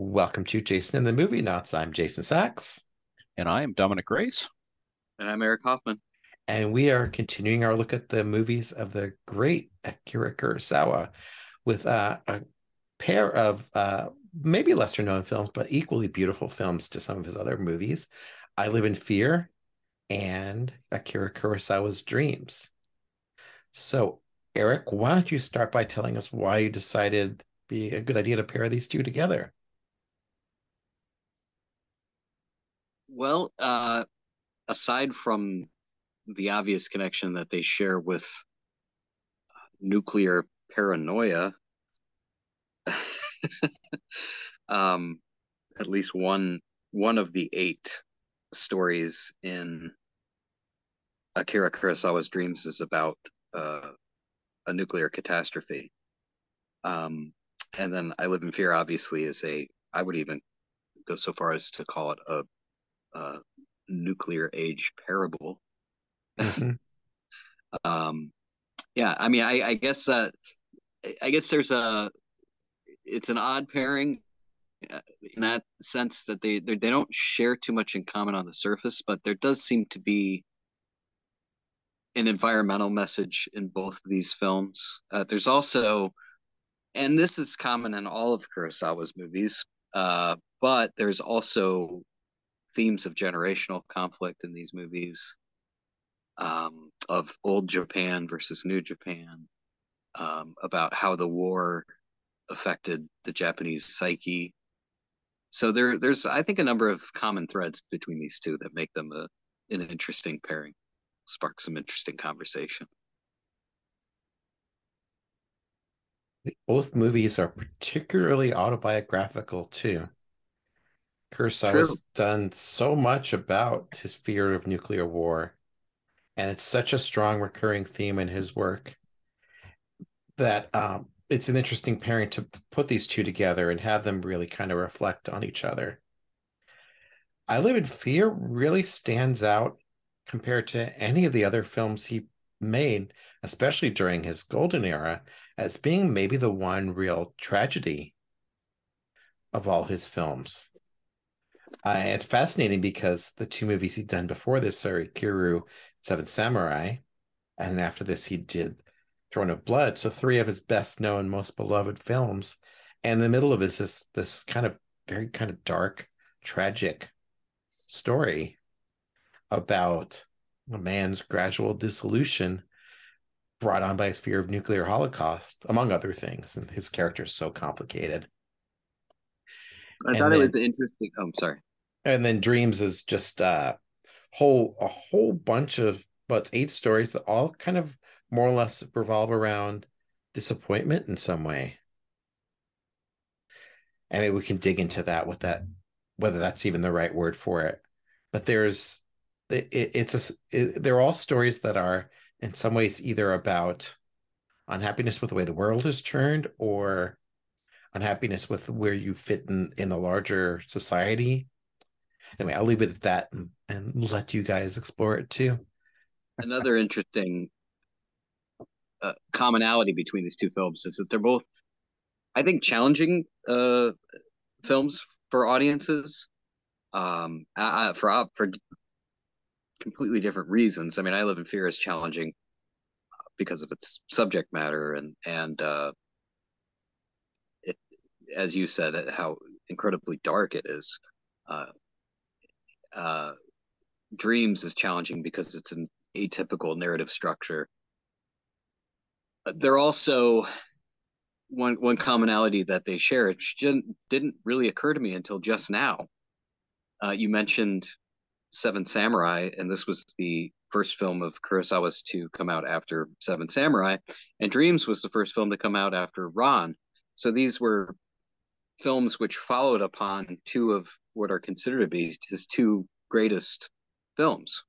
Welcome to Jason and the Movie Nuts. I'm Jason Sacks. And I am Dominic Grace. And I'm Eric Hoffman. And we are continuing our look at the movies of the great Akira Kurosawa with uh, a pair of uh, maybe lesser known films, but equally beautiful films to some of his other movies I Live in Fear and Akira Kurosawa's Dreams. So, Eric, why don't you start by telling us why you decided be a good idea to pair these two together? Well, uh, aside from the obvious connection that they share with nuclear paranoia, um, at least one one of the eight stories in Akira Kurosawa's dreams is about uh, a nuclear catastrophe. Um, and then I Live in Fear obviously is a I would even go so far as to call it a, a nuclear age parable. Mm-hmm. um, yeah, I mean, I, I guess that I guess there's a it's an odd pairing uh, in that sense that they they don't share too much in common on the surface, but there does seem to be an environmental message in both of these films. Uh, there's also and this is common in all of Kurosawa's movies, uh, but there's also themes of generational conflict in these movies, um, of old Japan versus new Japan, um, about how the war affected the Japanese psyche. So there, there's I think a number of common threads between these two that make them a, an interesting pairing, spark some interesting conversation. both movies are particularly autobiographical too. Kurosawa's done so much about his fear of nuclear war, and it's such a strong recurring theme in his work that um, it's an interesting pairing to put these two together and have them really kind of reflect on each other. I Live in Fear really stands out compared to any of the other films he made, especially during his golden era, as being maybe the one real tragedy of all his films. Uh, it's fascinating because the two movies he'd done before this are Ikiru, Seven Samurai, and then after this he did Throne of Blood. So three of his best known, most beloved films. And the middle of this is this kind of very kind of dark, tragic story about a man's gradual dissolution brought on by his fear of nuclear holocaust, among other things. And his character is so complicated. I and thought then, it was interesting. Oh, I'm sorry. And then Dreams is just uh whole a whole bunch of but eight stories that all kind of more or less revolve around disappointment in some way. I mean, we can dig into that with that, whether that's even the right word for it. But there's, it, it's a, it, they're all stories that are in some ways either about unhappiness with the way the world has turned or unhappiness with where you fit in in the larger society. Anyway i'll leave it at that and, and let you guys explore it too. Another interesting uh, commonality between these two films is that they're both i think challenging uh, films for audiences. Um uh, for for completely different reasons. I mean, I Live in Fear is challenging because of its subject matter and and uh, as you said, how incredibly dark it is. Uh, uh, Dreams is challenging because it's an atypical narrative structure. They're also one one commonality that they share. It didn't didn't really occur to me until just now. Uh, you mentioned Seven Samurai, and this was the first film of Kurosawa's to come out after Seven Samurai, and Dreams was the first film to come out after Ran. So these were films which followed upon two of what are considered to be his two greatest films,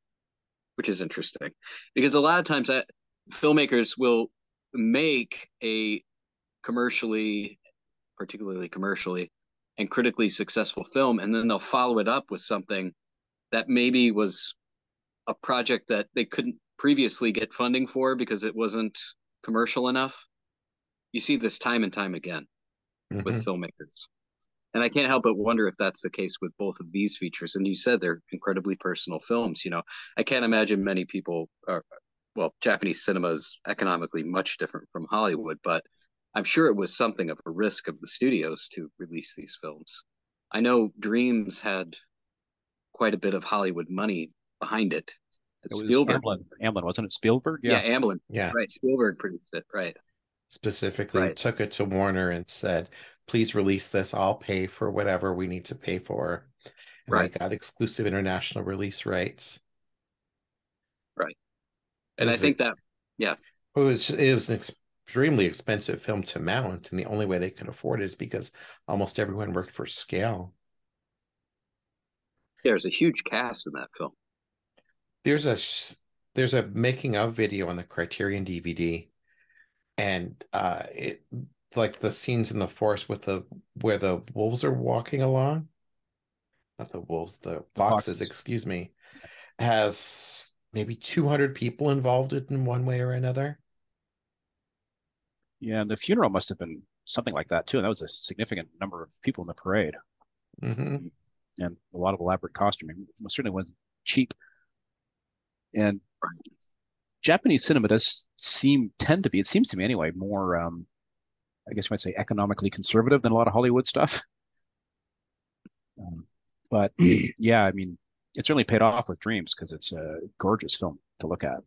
which is interesting because a lot of times that filmmakers will make a commercially, particularly commercially, and critically successful film, and then they'll follow it up with something that maybe was a project that they couldn't previously get funding for because it wasn't commercial enough. You see this time and time again mm-hmm. with filmmakers. and I can't help but wonder if that's the case with both of these features. And you said they're incredibly personal films. You know, I can't imagine many people are, well, Japanese cinema is economically much different from Hollywood, but I'm sure it was something of a risk of the studios to release these films. I know Dreams had quite a bit of Hollywood money behind it. It was Spielberg. Amblin, Amblin, wasn't it Spielberg? Yeah, yeah Amblin. Yeah, right. Spielberg produced it. Right. Specifically, right. took it to Warner and said, "Please release this. I'll pay for whatever we need to pay for." And right. they got exclusive international release rights. Right. And I think that, yeah, it was it was an extremely expensive film to mount, and the only way they could afford it is because almost everyone worked for scale. There's a huge cast in that film. There's a there's a making of video on the Criterion DVD, and uh, it like the scenes in the forest with the where the wolves are walking along. Not the wolves, the foxes. Excuse me. Has maybe 200 people involved in one way or another. Yeah, and the funeral must have been something like that too. And that was a significant number of people in the parade. Mm-hmm and a lot of elaborate costuming. It certainly wasn't cheap. And Japanese cinema does seem tend to be, it seems to me anyway, more um, I guess you might say economically conservative than a lot of Hollywood stuff. Um, but yeah, I mean, it certainly paid off with Dreams because it's a gorgeous film to look at.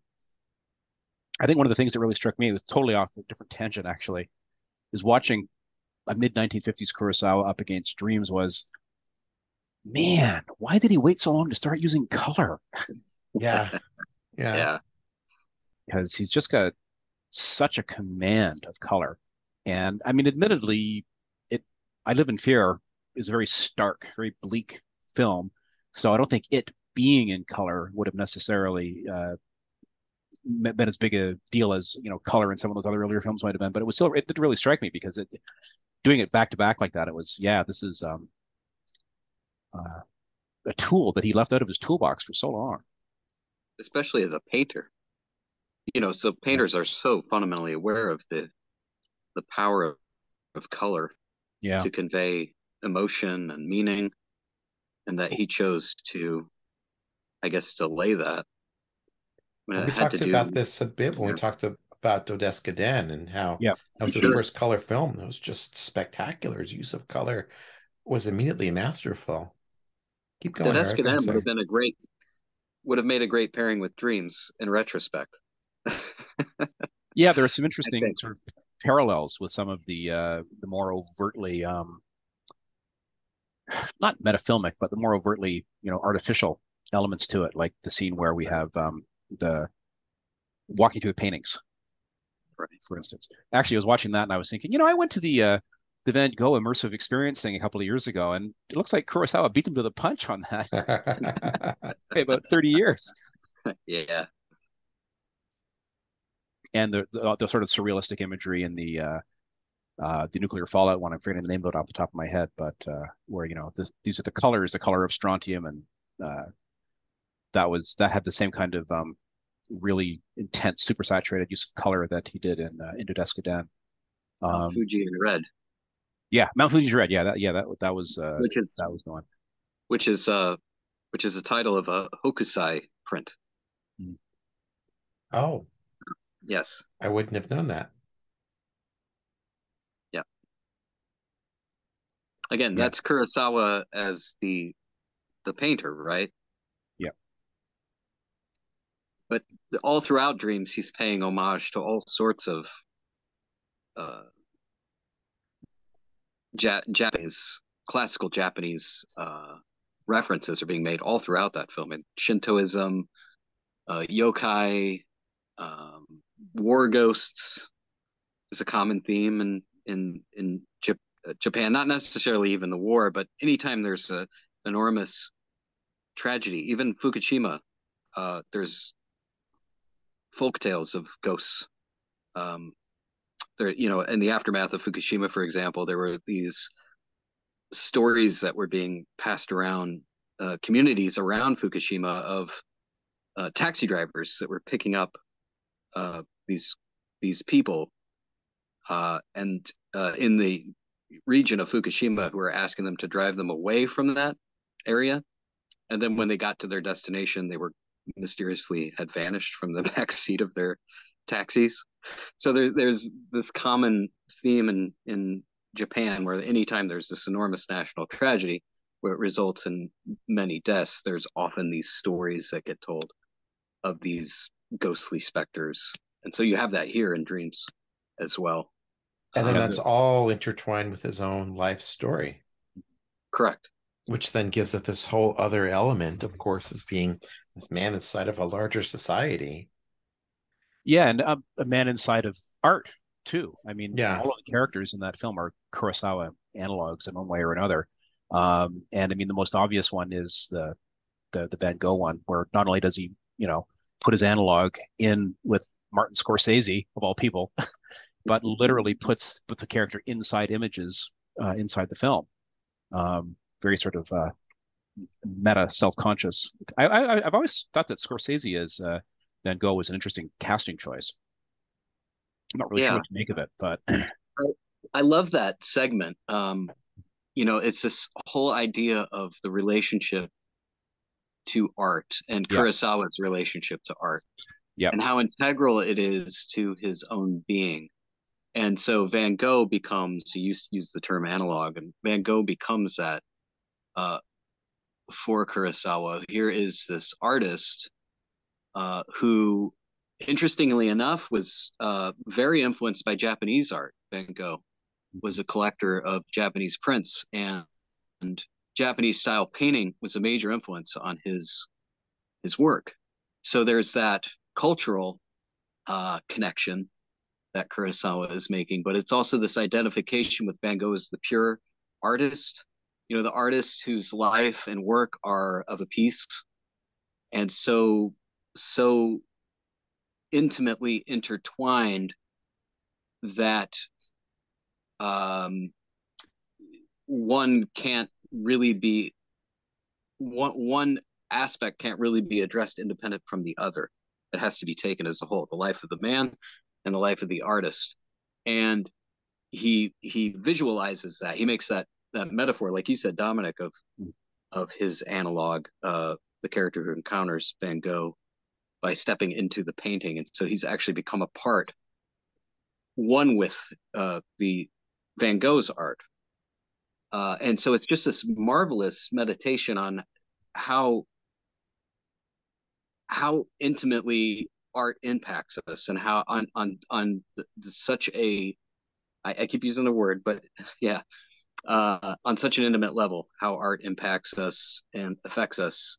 I think one of the things that really struck me was totally off a different tangent actually, is watching a mid 1950s Kurosawa up against Dreams was man, why did he wait so long to start using color? Yeah. Yeah. yeah. Because he's just got such a command of color. And I mean, admittedly, it I Live in Fear is a very stark, very bleak film. So I don't think it being in color would have necessarily uh, been as big a deal as you know color in some of those other earlier films might have been. But it was still it did really strike me because it doing it back to back like that. It was yeah, this is um, uh, a tool that he left out of his toolbox for so long. Especially as a painter, you know, so painters are so fundamentally aware of the the power of, of color yeah. to convey emotion and meaning, and that he chose to, I guess, delay that. I mean, we talked about do, this a bit when yeah. we talked about Dodes'ka Den and how yeah. that was his sure. first color film. It was just spectacular. His use of color was immediately masterful. Keep going. Dodes'ka Den would have been a great, would have made a great pairing with Dreams in retrospect. Yeah, there are some interesting sort of parallels with some of the uh, the more overtly, um, not metafilmic, but the more overtly, you know, artificial elements to it, like the scene where we have um, the walking through the paintings, right. for instance. Actually, I was watching that and I was thinking, you know, I went to the uh, the Van Gogh immersive experience thing a couple of years ago, and it looks like Kurosawa beat them to the punch on that. about thirty years. Yeah. And the, the, the sort of surrealistic imagery in the uh, uh, the nuclear fallout one. I'm forgetting the name of it off the top of my head, but uh, where you know this, these are the colors, the color of strontium, and uh, that was that had the same kind of um, really intense, super saturated use of color that he did in uh, Dodes'ka Den. Um, Fuji in red. Yeah, Mount Fuji's red. Yeah, that yeah that that was uh, which is that was going. Which is uh, which is the title of a Hokusai print. Hmm. Oh, yes. I wouldn't have known that. Yeah. Again, yeah. that's Kurosawa as the the painter, right? Yeah. But all throughout Dreams, he's paying homage to all sorts of uh, ja- Japanese classical Japanese uh, references are being made all throughout that film, and Shintoism, uh, yokai, um, war ghosts is a common theme in in in uh, Japan. Not necessarily even the war, but anytime there's a enormous tragedy, even Fukushima, uh, there's folk tales of ghosts. Um, there you know in the aftermath of fukushima for example there were these stories that were being passed around uh, communities around fukushima of uh, taxi drivers that were picking up uh, these these people uh, and uh, in the region of Fukushima who were asking them to drive them away from that area. And then when they got to their destination, they were mysteriously had vanished from the back seat of their taxis. So there's there's this common theme in in Japan where anytime there's this enormous national tragedy where it results in many deaths, there's often these stories that get told of these ghostly specters. And so you have that here in Dreams as well. And then um, that's all intertwined with his own life story. Correct. Which then gives it this whole other element, of course, as being this man inside of a larger society. Yeah, and a, a man inside of art too. I mean, yeah. all of the characters in that film are Kurosawa analogs in one way or another. Um, and I mean, the most obvious one is the, the the Van Gogh one, where not only does he, you know, put his analog in with Martin Scorsese of all people, but literally puts puts the character inside images uh, inside the film. Um, very sort of uh, meta, self conscious. I, I have always thought that Scorsese as uh, Van Gogh was an interesting casting choice. I'm not really yeah. sure what to make of it, but I, I love that segment. Um, you know, it's this whole idea of the relationship to art and yeah. Kurosawa's relationship to art. Yeah. And how integral it is to his own being. And so Van Gogh becomes, he used to use the term analog, and Van Gogh becomes that uh, for Kurosawa. Here is this artist uh, who, interestingly enough, was uh, very influenced by Japanese art. Van Gogh was a collector of Japanese prints, and, and Japanese style painting was a major influence on his his work. So there's that cultural uh, connection that Kurosawa is making, but it's also this identification with Van Gogh as the pure artist, you know, the artist whose life and work are of a piece and so so intimately intertwined that um, one can't really be one one aspect can't really be addressed independent from the other. It has to be taken as a whole. The life of the man and the life of the artist, and he he visualizes that. He makes that that metaphor, like you said, Dominic, of of his analog, uh, the character who encounters Van Gogh by stepping into the painting, and so he's actually become a part, one with uh, the Van Gogh's art, uh, and so it's just this marvelous meditation on how how intimately art impacts us and how on on on such a I, I keep using the word but yeah uh, on such an intimate level how art impacts us and affects us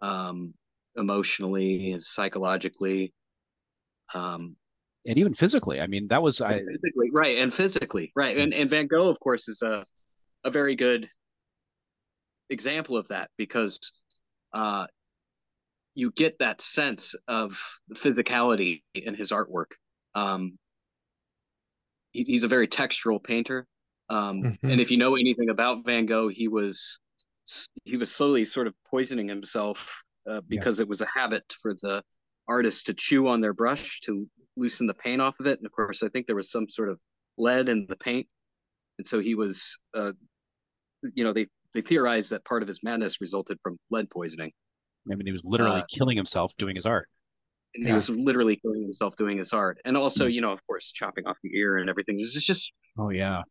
um, emotionally psychologically um, and even physically. I mean that was I, physically right and physically right and, and van gogh of course is a a very good example of that because uh, you get that sense of physicality in his artwork. Um, he, he's a very textural painter, um, mm-hmm. and if you know anything about Van Gogh, he was he was slowly sort of poisoning himself uh, because yeah. it was a habit for the artists to chew on their brush to loosen the paint off of it. And of course, I think there was some sort of lead in the paint, and so he was uh, you know, they they theorized that part of his madness resulted from lead poisoning. I mean, he was literally uh, killing himself doing his art. And yeah. he was literally killing himself doing his art, and also, mm. you know, of course, chopping off the ear and everything. It's just oh yeah,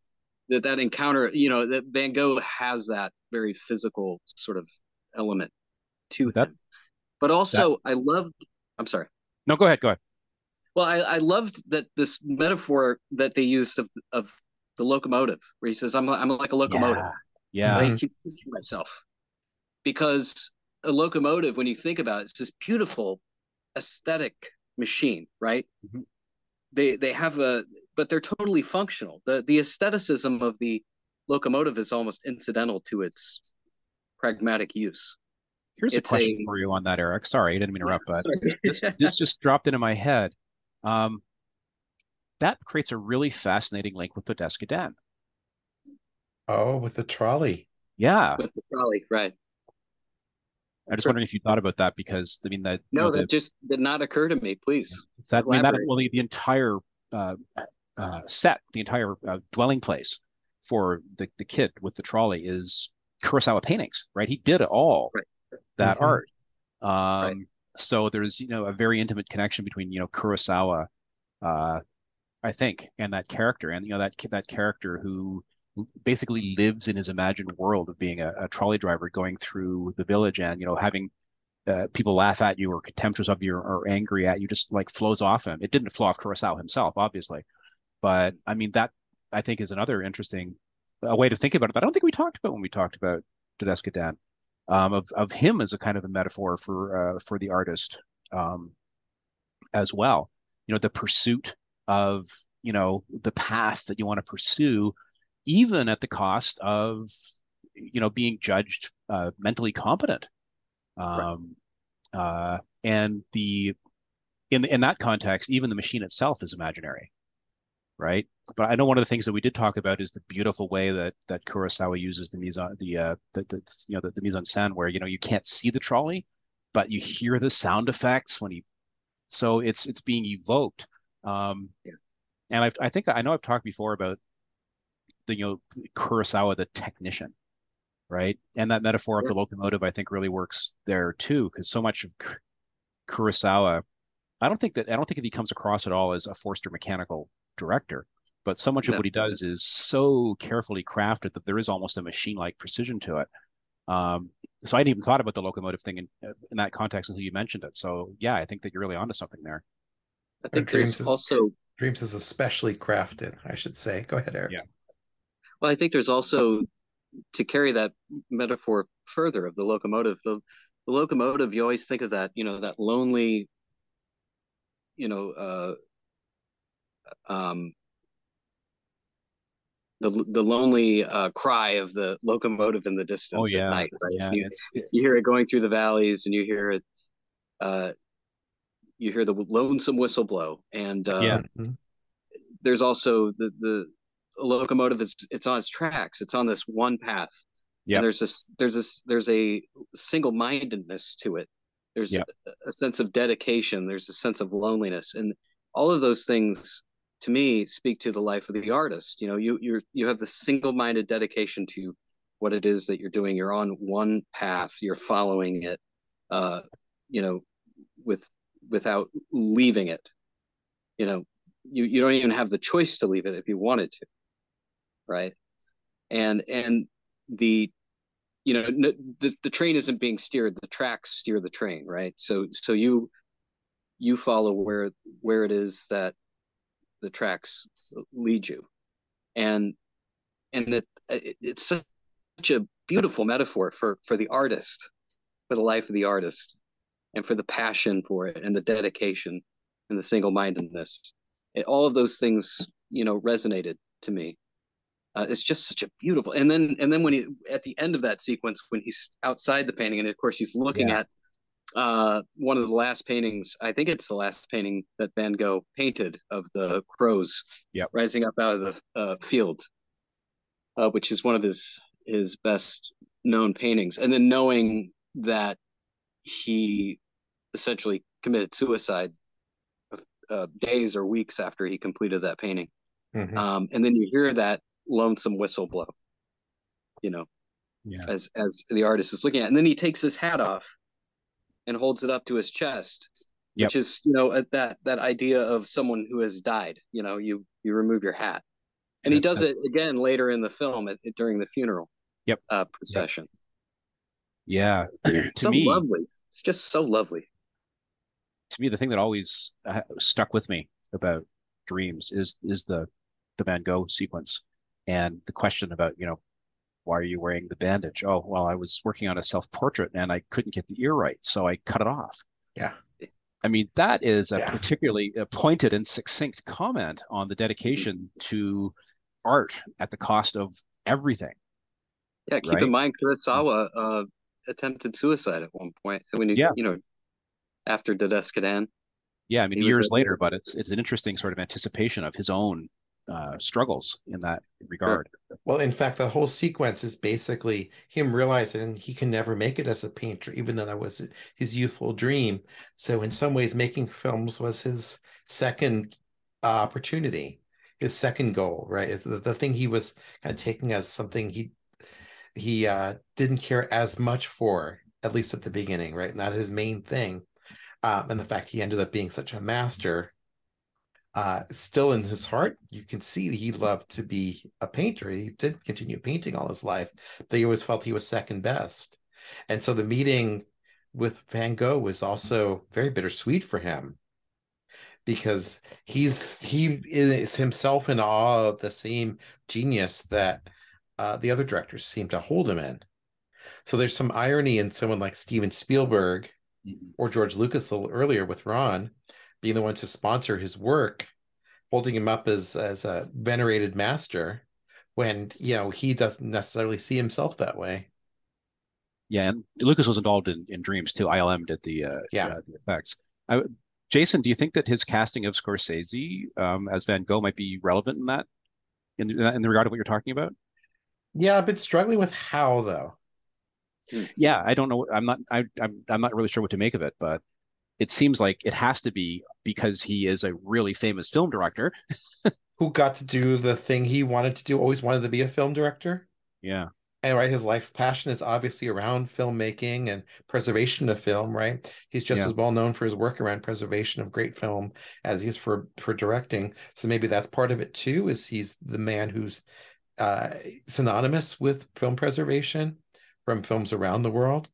that that encounter. You know, that Van Gogh has that very physical sort of element to that. Him. But also, that... I love. I'm sorry. No, go ahead. Go ahead. Well, I, I loved that this metaphor that they used of of the locomotive, where he says, "I'm I'm like a locomotive." Yeah. Yeah. I keep pushing myself because a locomotive, when you think about it, it's this beautiful aesthetic machine, right? Mm-hmm. They they have a, but they're totally functional. the The aestheticism of the locomotive is almost incidental to its pragmatic use. Here's it's a question a, for you on that, Eric. Sorry, I didn't mean to interrupt, but this, this just dropped into my head. Um, that creates a really fascinating link with the Dodes'ka Den. Oh, with the trolley. Yeah. With the trolley, right. I'm just wondering if you thought about that because I mean that. No, you know, that the, just did not occur to me. Please. That I mean that well the, the entire uh, uh, set, the entire uh, dwelling place for the the kid with the trolley is Kurosawa paintings, right? He did all right. that mm-hmm. art. Um, right. So there's you know a very intimate connection between you know Kurosawa, uh, I think, and that character, and you know that that character who basically lives in his imagined world of being a, a trolley driver going through the village and you know having uh, people laugh at you or contemptuous of you or, or, angry at you just like flows off him. It didn't flow off Kurosawa himself, obviously, but I mean that I think is another interesting a way to think about it. I don't think we talked about when we talked about Dodes'ka Den, um, of of him as a kind of a metaphor for uh, for the artist um, as well. You know, the pursuit of you know the path that you want to pursue, even at the cost of you know being judged uh, mentally competent um, right. uh, and the in in that context, even the machine itself is imaginary, right? But I know one of the things that we did talk about is the beautiful way that that Kurosawa uses the mise the uh the, the you know the, the mise en scène where you know you can't see the trolley, but you hear the sound effects when he, so it's it's being evoked. Um, yeah. And I've, I think I know I've talked before about the you know Kurosawa the technician, right? And that metaphor of the locomotive, I think, really works there too, because so much of Kurosawa, I don't think that I don't think that he comes across at all as a Forster mechanical director, but so much no. of what he does is so carefully crafted that there is almost a machine-like precision to it. Um, so I hadn't even thought about the locomotive thing in, in that context until you mentioned it. So yeah, I think that you're really onto something there. I think there's is, also dreams is especially crafted, I should say. Go ahead, Eric. Yeah. Well, I think there's also to carry that metaphor further of the locomotive, the, the locomotive, you always think of that, you know, that lonely, you know, uh, um, the the lonely uh, cry of the locomotive in the distance oh, yeah. at night. Right? Yeah, you, you, hear it going through the valleys, and you hear it. Uh, you hear the lonesome whistle blow, and uh, yeah. Mm-hmm. there's also the the locomotive is it's on its tracks. It's on this one path. Yeah. There's this there's this there's a single mindedness to it. There's yep. a, a sense of dedication. There's a sense of loneliness, and all of those things to me speak to the life of the artist. You know, you you you have the single minded dedication to what it is that you're doing. You're on one path. You're following it. Uh, you know, with without leaving it. You know, you you don't even have the choice to leave it if you wanted to right? And and the you know the, the train isn't being steered the tracks steer the train right? So so you you follow where where it is that the tracks lead you. And and it, it it's such a beautiful metaphor for for the artist for the life of the artist and for the passion for it and the dedication and the single-mindedness. It, all of those things you know resonated to me uh, it's just such a beautiful. And then and then when he at the end of that sequence when he's outside the painting and of course he's looking yeah. at uh, one of the last paintings. I think it's the last painting that Van Gogh painted of the crows yep. rising up out of the uh, field, uh, which is one of his his best known paintings. And then knowing that he essentially committed suicide uh, days or weeks after he completed that painting. Mm-hmm. Um, and then you hear that lonesome whistle blow you know yeah. as as the artist is looking at. And then he takes his hat off and holds it up to his chest yep. which is you know that that idea of someone who has died you know you you remove your hat. And That's he does it again later in the film at, during the funeral yep. uh procession. Yep. yeah. To so me lovely. It's just so lovely. To me the thing that always uh, stuck with me about dreams is is the the van gogh sequence and the question about you know why are you wearing the bandage oh well i was working on a self-portrait and i couldn't get the ear right so i cut it off yeah i mean that is a yeah. particularly pointed and succinct comment on the dedication to art at the cost of everything yeah keep right? in mind kurosawa uh, attempted suicide at one point when you, yeah. you know after Dodes'ka Den. Yeah, I mean years later, but it's it's an interesting sort of anticipation of his own uh, struggles in that regard. Well, in fact, the whole sequence is basically him realizing he can never make it as a painter, even though that was his youthful dream. So, in some ways, making films was his second uh, opportunity. his second goal, right? The, the thing he was kind of taking as something he he uh, didn't care as much for, at least at the beginning, right? Not his main thing. Um, and the fact he ended up being such a master, uh, still in his heart, you can see he loved to be a painter. He did continue painting all his life, but he always felt he was second best. And so the meeting with Van Gogh was also very bittersweet for him because he's he is himself in awe of the same genius that uh, the other directors seem to hold him in. So there's some irony in someone like Steven Spielberg mm-hmm. or George Lucas a little earlier with Ran being the one to sponsor his work, holding him up as as a venerated master, when you know he doesn't necessarily see himself that way. Yeah, and Lucas was involved in, in Dreams too. ILM did the uh, yeah uh, the effects. I, Jason, do you think that his casting of Scorsese um, as Van Gogh might be relevant in that, in the, in the regard of what you're talking about? Yeah, I've been struggling with how though. Yeah, I don't know. I'm not. I, I'm. I'm not really sure what to make of it, but it seems like it has to be because he is a really famous film director who got to do the thing he wanted to do. Always wanted to be a film director. Yeah. And right, his life passion is obviously around filmmaking and preservation of film. Right, he's just yeah. as well known for his work around preservation of great film as he is for for directing. So maybe that's part of it too. Is he's the man who's uh, synonymous with film preservation from films around the world.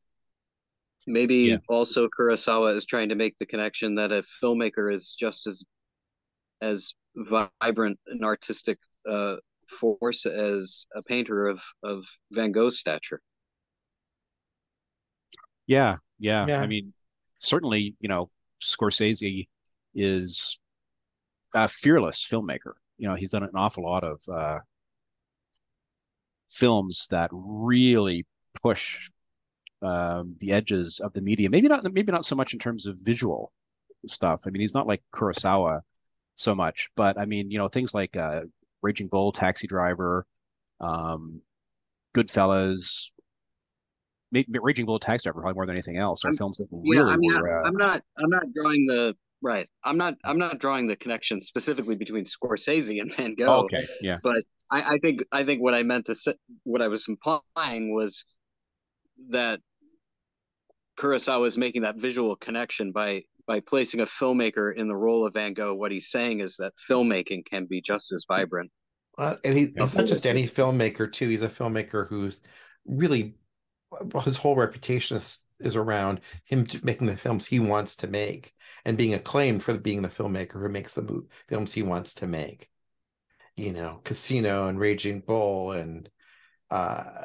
Maybe yeah. also Kurosawa is trying to make the connection that a filmmaker is just as as vibrant and artistic uh, force as a painter of of Van Gogh's stature. Yeah, yeah. yeah. I mean, certainly, you know, Scorsese is a fearless filmmaker. You know, he's done an awful lot of uh, films that really push um, the edges of the media. Maybe not, maybe not so much in terms of visual stuff. I mean, he's not like Kurosawa so much, but I mean, you know, things like uh, Raging Bull, Taxi Driver, um, Goodfellas, Raging Bull, Taxi Driver, probably more than anything else, are I'm, films that really yeah, I mean, were. Uh, I'm not. I'm not drawing the right. I'm not. I'm not drawing the connection specifically between Scorsese and Van Gogh. okay. Yeah. But I, I think. I think what I meant to say, what I was implying was that Kurosawa is making that visual connection by by placing a filmmaker in the role of Van Gogh, what he's saying is that filmmaking can be just as vibrant. Uh, and he, he's not just any filmmaker, too. He's a filmmaker who's really his whole reputation is, is around him making the films he wants to make and being acclaimed for being the filmmaker who makes the films he wants to make. You know, Casino and Raging Bull and uh,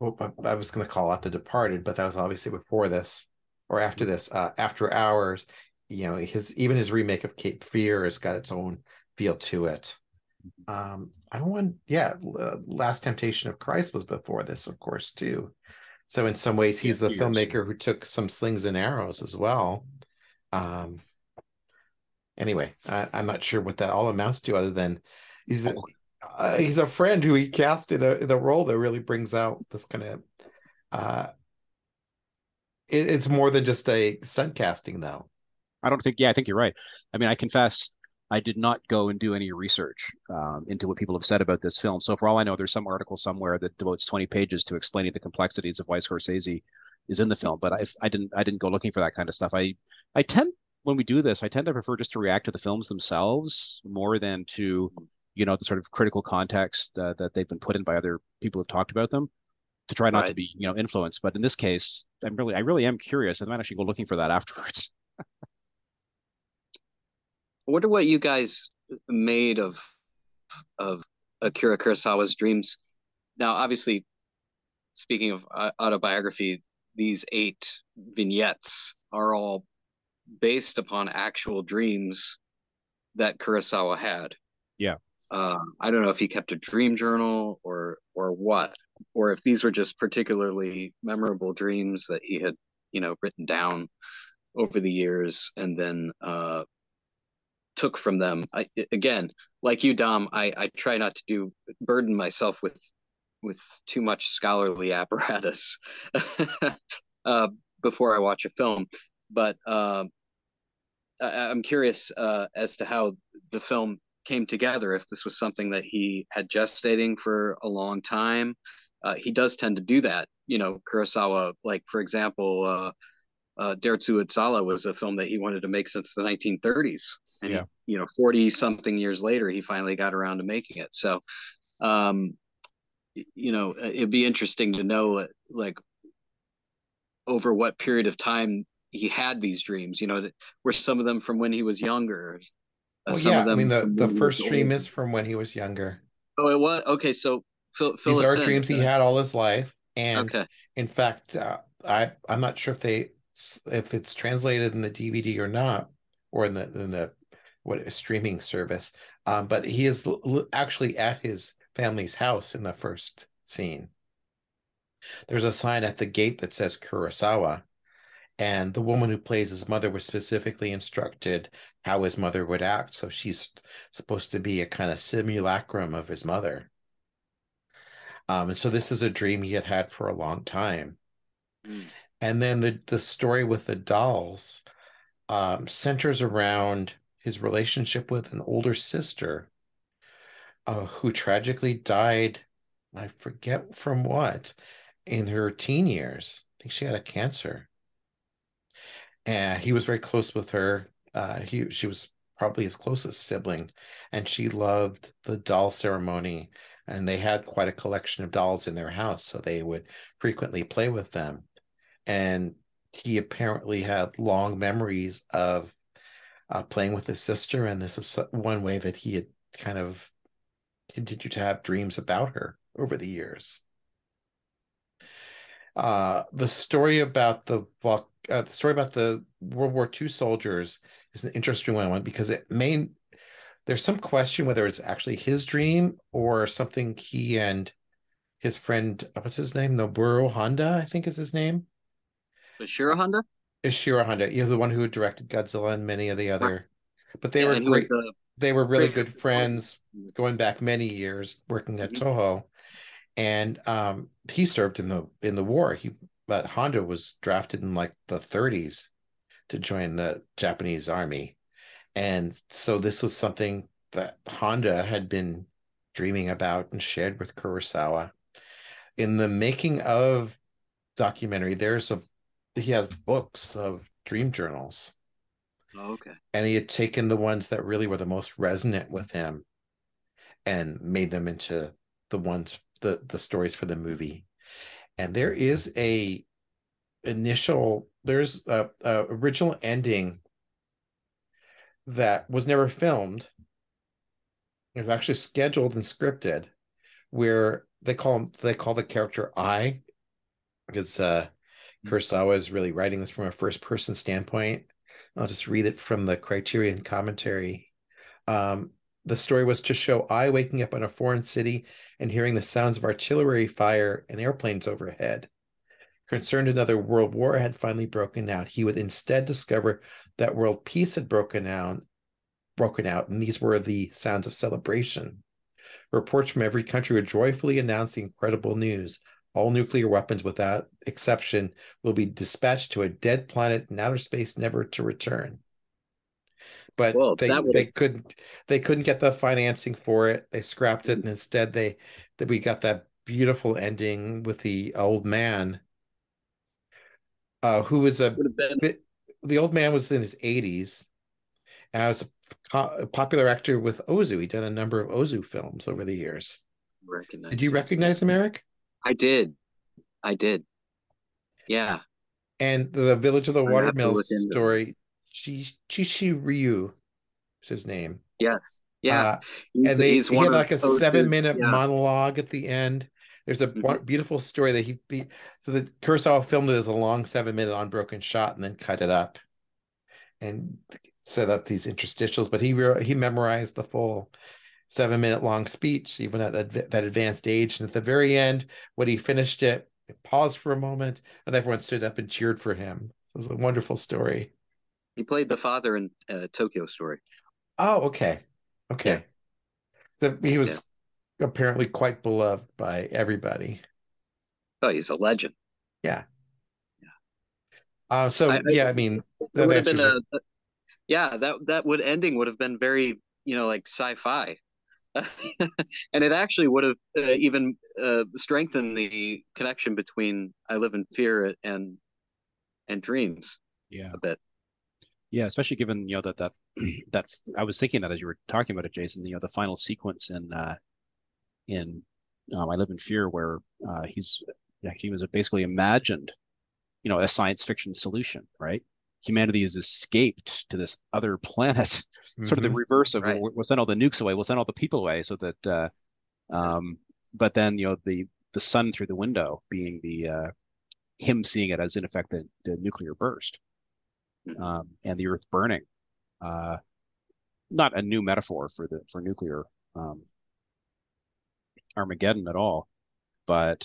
I was going to call out The Departed, but that was obviously before this or after this, uh, After Hours, you know, his even his remake of Cape Fear has got its own feel to it. Mm-hmm. Um, I want, yeah, Last Temptation of Christ was before this, of course, too. So in some ways, he's the filmmaker who took some slings and arrows as well. Um, anyway, I, am not sure what that all amounts to, other than he's a, uh, he's a friend who he cast in a, in a role that really brings out this kind of uh, it, it's more than just a stunt casting, though. I don't think. Yeah, I think you're right. I mean, I confess, I did not go and do any research um, into what people have said about this film. So for all I know, there's some article somewhere that devotes 20 pages to explaining the complexities of why Scorsese is in the film. But I, I didn't. I didn't go looking for that kind of stuff. I, I tend when we do this, I tend to prefer just to react to the films themselves more than to, you know, the sort of critical context uh, that they've been put in by other people who've talked about them to try not right. to be you know influenced. But in this case i'm really i really am curious i might actually go looking for that afterwards. I wonder what you guys made of of akira kurosawa's dreams. Now obviously speaking of autobiography these eight vignettes are all based upon actual dreams that kurosawa had. Yeah uh, i don't know if he kept a dream journal or or what or if these were just particularly memorable dreams that he had, you know, written down over the years and then uh, took from them. I, again, like you, Dom, I, I try not to do burden myself with with too much scholarly apparatus uh, before I watch a film. But uh, I, am curious uh, as to how the film came together, if this was something that he had gestating for a long time, uh, he does tend to do that. You know, Kurosawa, like for example, uh, uh, Dersu Uzala was a film that he wanted to make since the 1930s, and yeah. he, you know, 40 something years later, he finally got around to making it. So, um, you know, it'd be interesting to know, like, over what period of time he had these dreams. You know, were some of them from when he was younger? Uh, well, yeah, I mean, the the first dream is from when he was younger. Oh, it was okay. So, fill, fill these are dreams he had all his life, and okay. in fact, uh, I I'm not sure if they if it's translated in the DVD or not, or in the in the what streaming service. Um, but he is l- actually at his family's house in the first scene. There's a sign at the gate that says Kurosawa, and the woman who plays his mother was specifically instructed how his mother would act. So she's supposed to be a kind of simulacrum of his mother. Um, and so this is a dream he had had for a long time. Mm and then the the story with the dolls um, centers around his relationship with an older sister uh, who tragically died i forget from what in her teen years i think she had a cancer and he was very close with her uh, he she was probably his closest sibling and she loved the doll ceremony and they had quite a collection of dolls in their house so they would frequently play with them and he apparently had long memories of uh, playing with his sister, and this is one way that he had kind of continued to have dreams about her over the years. Uh, the story about the uh, the story about the World War II soldiers is an interesting one because it may there's some question whether it's actually his dream or something he and his friend what's his name Noboru Honda I think is his name Ishiro Honda? Ishiro Honda. You're the one who directed Godzilla and many of the other. But they yeah, were great. Uh, they were really good friends going back many years working at mm-hmm. Toho. And um, he served in the in the war. He but Honda was drafted in like the 30s to join the Japanese army. And so this was something that Honda had been dreaming about and shared with Kurosawa. In the making of documentary, there's a he has books of dream journals. Oh, okay. And he had taken the ones that really were the most resonant with him and made them into the ones the the stories for the movie. And there is a initial there's a, a original ending that was never filmed. It was actually scheduled and scripted where they call him they call the character I because uh Kurosawa is really writing this from a first person standpoint. I'll just read it from the Criterion commentary. Um, the story was to show I waking up in a foreign city and hearing the sounds of artillery fire and airplanes overhead. Concerned another world war had finally broken out, he would instead discover that world peace had broken out, broken out, and these were the sounds of celebration. Reports from every country would joyfully announce the incredible news. All nuclear weapons, without exception, will be dispatched to a dead planet in outer space, never to return. But well, they, they couldn't they couldn't get the financing for it. They scrapped it, and instead they that we got that beautiful ending with the old man, uh, who was a been... the old man was in his eighties, and I was a, a popular actor with Ozu. He'd done a number of Ozu films over the years. Recognize Did you recognize him, Eric? I did. I did. Yeah. And the Village of the Watermill story, Chishu Ryu is his name. Yes. Yeah. Uh, and they he had like a seven minute yeah. monologue at the end. There's a mm-hmm. beautiful story that he, so the Kurosawa filmed it as a long seven minute unbroken shot and then cut it up and set up these interstitials. But he he memorized the full seven minute long speech, even at that, that advanced age. And at the very end, when he finished it, he paused for a moment and everyone stood up and cheered for him. So it's a wonderful story. He played the father in uh, Tokyo Story. Oh, okay. Okay. Yeah. So he was yeah. apparently quite beloved by everybody. Oh, he's a legend. Yeah. Yeah. Uh, so I, yeah, I mean, that would have been a, yeah, that that would ending would have been very you know like sci-fi and it actually would have uh, even uh, strengthened the connection between I Live in Fear and and Dreams. Yeah, a bit. Yeah, especially given you know that that that I was thinking that as you were talking about it, Jason. You know, the final sequence in uh, in um, I Live in Fear, where uh, he's he was basically imagined, you know, a science fiction solution, right? humanity has escaped to this other planet. Mm-hmm. sort of the mm-hmm. reverse of right. we'll, we'll, send all the nukes away, we'll send all the people away, so that. Uh, um, but then you know the the sun through the window being the uh, him seeing it as in effect the, the nuclear burst. Um, and the Earth burning. Uh, not a new metaphor for the for nuclear um, Armageddon at all, but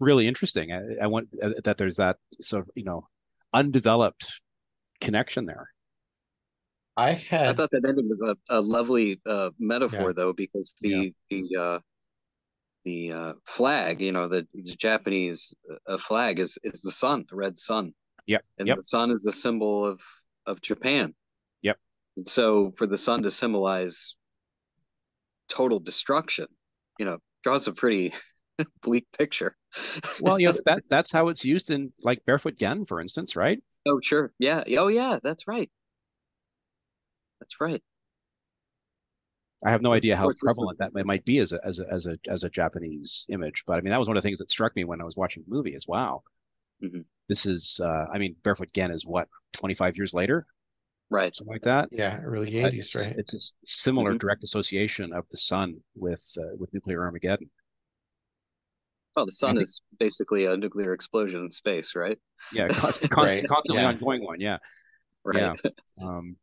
really interesting. I, I want uh, that there's that sort of you know undeveloped connection there. I had. I thought that ending was a, a lovely uh, metaphor, yeah. though, because the yeah. the uh, the uh, flag, you know, the, the Japanese uh, flag is is the sun, the red sun. Yep. And yep. the sun is the symbol of of Japan. Yep. And so, for the sun to symbolize total destruction, you know, draws a pretty bleak picture. well, you know that that's how it's used in like Barefoot Gen, for instance, right? Oh, sure. Yeah. Oh, yeah. That's right. That's right. I have no idea how prevalent that might be as a as a as a as a Japanese image, but I mean that was one of the things that struck me when I was watching the movie. Is wow, mm-hmm. This is. Uh, I mean, Barefoot Gen is what twenty five years later, right? Something like that. Yeah, early eighties, right? It's a similar mm-hmm. direct association of the sun with uh, with nuclear Armageddon. Well, the sun is basically a nuclear explosion in space, right? Yeah, constantly, right. constantly yeah. ongoing one. Yeah, right. Yeah. Um,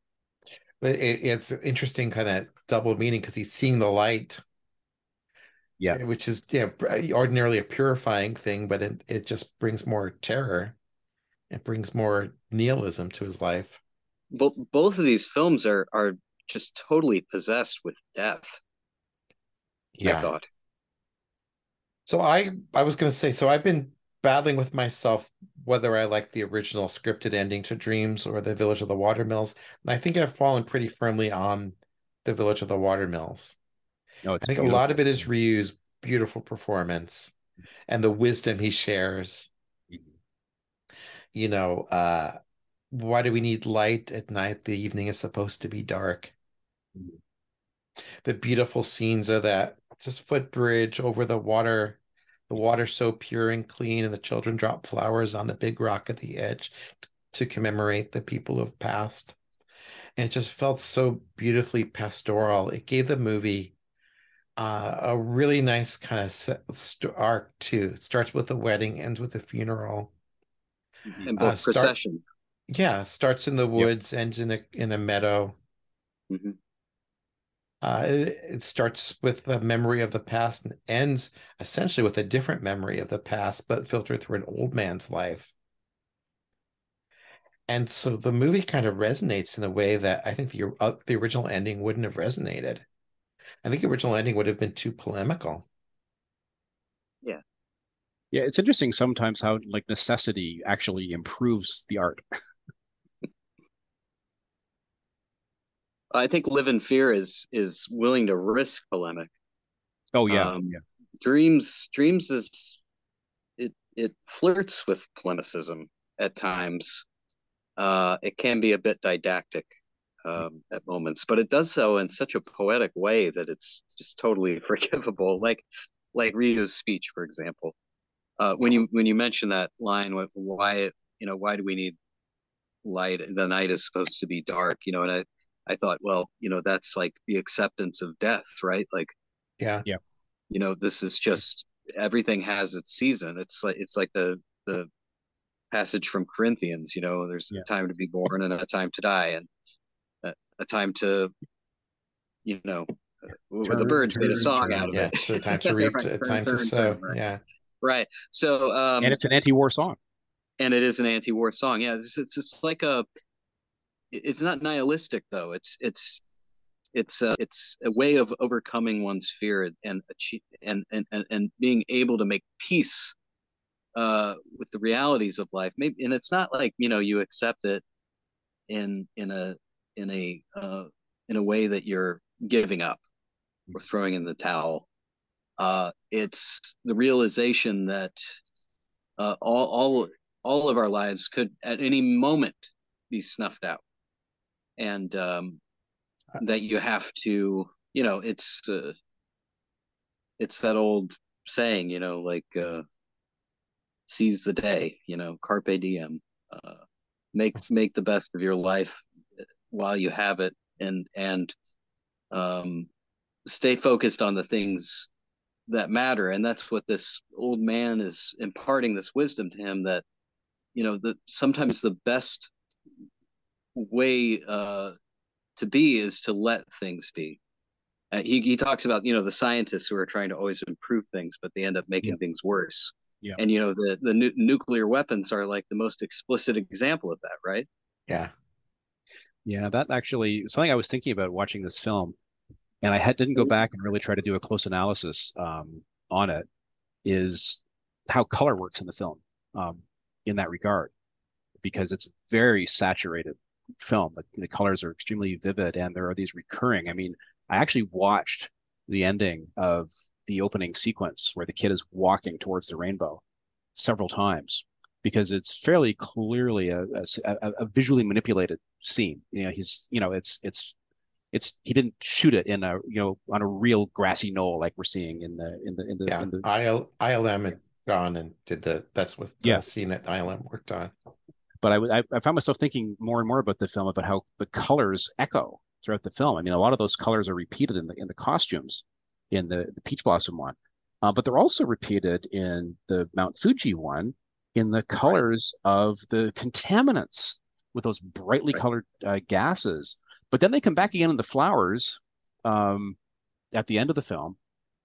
but it, it's interesting, kind of double meaning because he's seeing the light. Yeah, which is yeah eh, ordinarily a purifying thing, but it it just brings more terror. It brings more nihilism to his life. Both both of these films are are just totally possessed with death. Yeah. I thought. So I I was going to say so I've been battling with myself whether I like the original scripted ending to Dreams or the Village of the Watermills. And I think I've fallen pretty firmly on the Village of the Watermills. No, I think beautiful. a lot of it is Ryu's beautiful performance and the wisdom he shares. Mm-hmm. You know, uh, why do we need light at night? The evening is supposed to be dark. Mm-hmm. The beautiful scenes of that just footbridge over the water the water so pure and clean, and the children drop flowers on the big rock at the edge to commemorate the people who have passed. And it just felt so beautifully pastoral. It gave the movie uh, a really nice kind of arc too. It starts with a wedding, ends with a funeral, and both uh, start, processions. Yeah, starts in the woods, yep. ends in a in a meadow. Mm-hmm. Uh, it, starts with a memory of the past and ends essentially with a different memory of the past, but filtered through an old man's life. And so the movie kind of resonates in a way that I think the uh, the original ending wouldn't have resonated. I think the original ending would have been too polemical. Yeah. Yeah, it's interesting sometimes how like necessity actually improves the art. I think Live in Fear is is willing to risk polemic. Oh yeah, um, yeah. Dreams Dreams is it it flirts with polemicism at times. Uh, it can be a bit didactic um, at moments, but it does so in such a poetic way that it's just totally forgivable. Like like Ryu's speech, for example. Uh, when you when you mention that line, why you know why do we need light? The night is supposed to be dark, you know, and I I thought, well, you know, that's like the acceptance of death, right? Like, yeah, yeah. You know, this is just everything has its season. It's like it's like the the passage from Corinthians. You know, there's yeah. a time to be born and a time to die, and a, a time to, you know, turn, the birds turn, made a song turn, out of yeah, it. So time to reap, right, time to sow. Right. Yeah, right. So, um, and it's an anti-war song. And it is an anti-war song. Yeah, it's it's, it's like a it's not nihilistic though. It's it's it's a, it's a way of overcoming one's fear and achieve, and, and and and being able to make peace uh, with the realities of life. Maybe and it's not like you know you accept it in in a in a uh, in a way that you're giving up or throwing in the towel. Uh, it's the realization that uh, all all all of our lives could at any moment be snuffed out, and um, that you have to, you know, it's uh, it's that old saying, you know, like uh, seize the day, you know, carpe diem, uh, make make the best of your life while you have it, and and um, stay focused on the things that matter. And that's what this old man is imparting this wisdom to him that you know that sometimes the best way uh, to be is to let things be. Uh, he, he talks about you know the scientists who are trying to always improve things but they end up making yeah. things worse. Yeah. and you know the the nu- nuclear weapons are like the most explicit example of that right? Yeah yeah that actually something i was thinking about watching this film and I had, didn't go back and really try to do a close analysis um, on it, is how color works in the film um, in that regard, because it's a very saturated film. The, the colors are extremely vivid, and there are these recurring. I mean, I actually watched the ending of the opening sequence where the kid is walking towards the rainbow several times because it's fairly clearly a, a, a, visually manipulated scene. You know, he's you know it's it's it's he didn't shoot it in a you know on a real grassy knoll like we're seeing in the in the in the yeah in the, IL, ILM had gone and did the that's what the yeah. scene that ILM worked on. But I, I found myself thinking more and more about the film about how the colors echo throughout the film. I mean, a lot of those colors are repeated in the in the costumes in the the peach blossom one, uh, but they're also repeated in the Mount Fuji one in the colors of the contaminants with those brightly right. colored uh, gases but then they come back again in the flowers um, at the end of the film.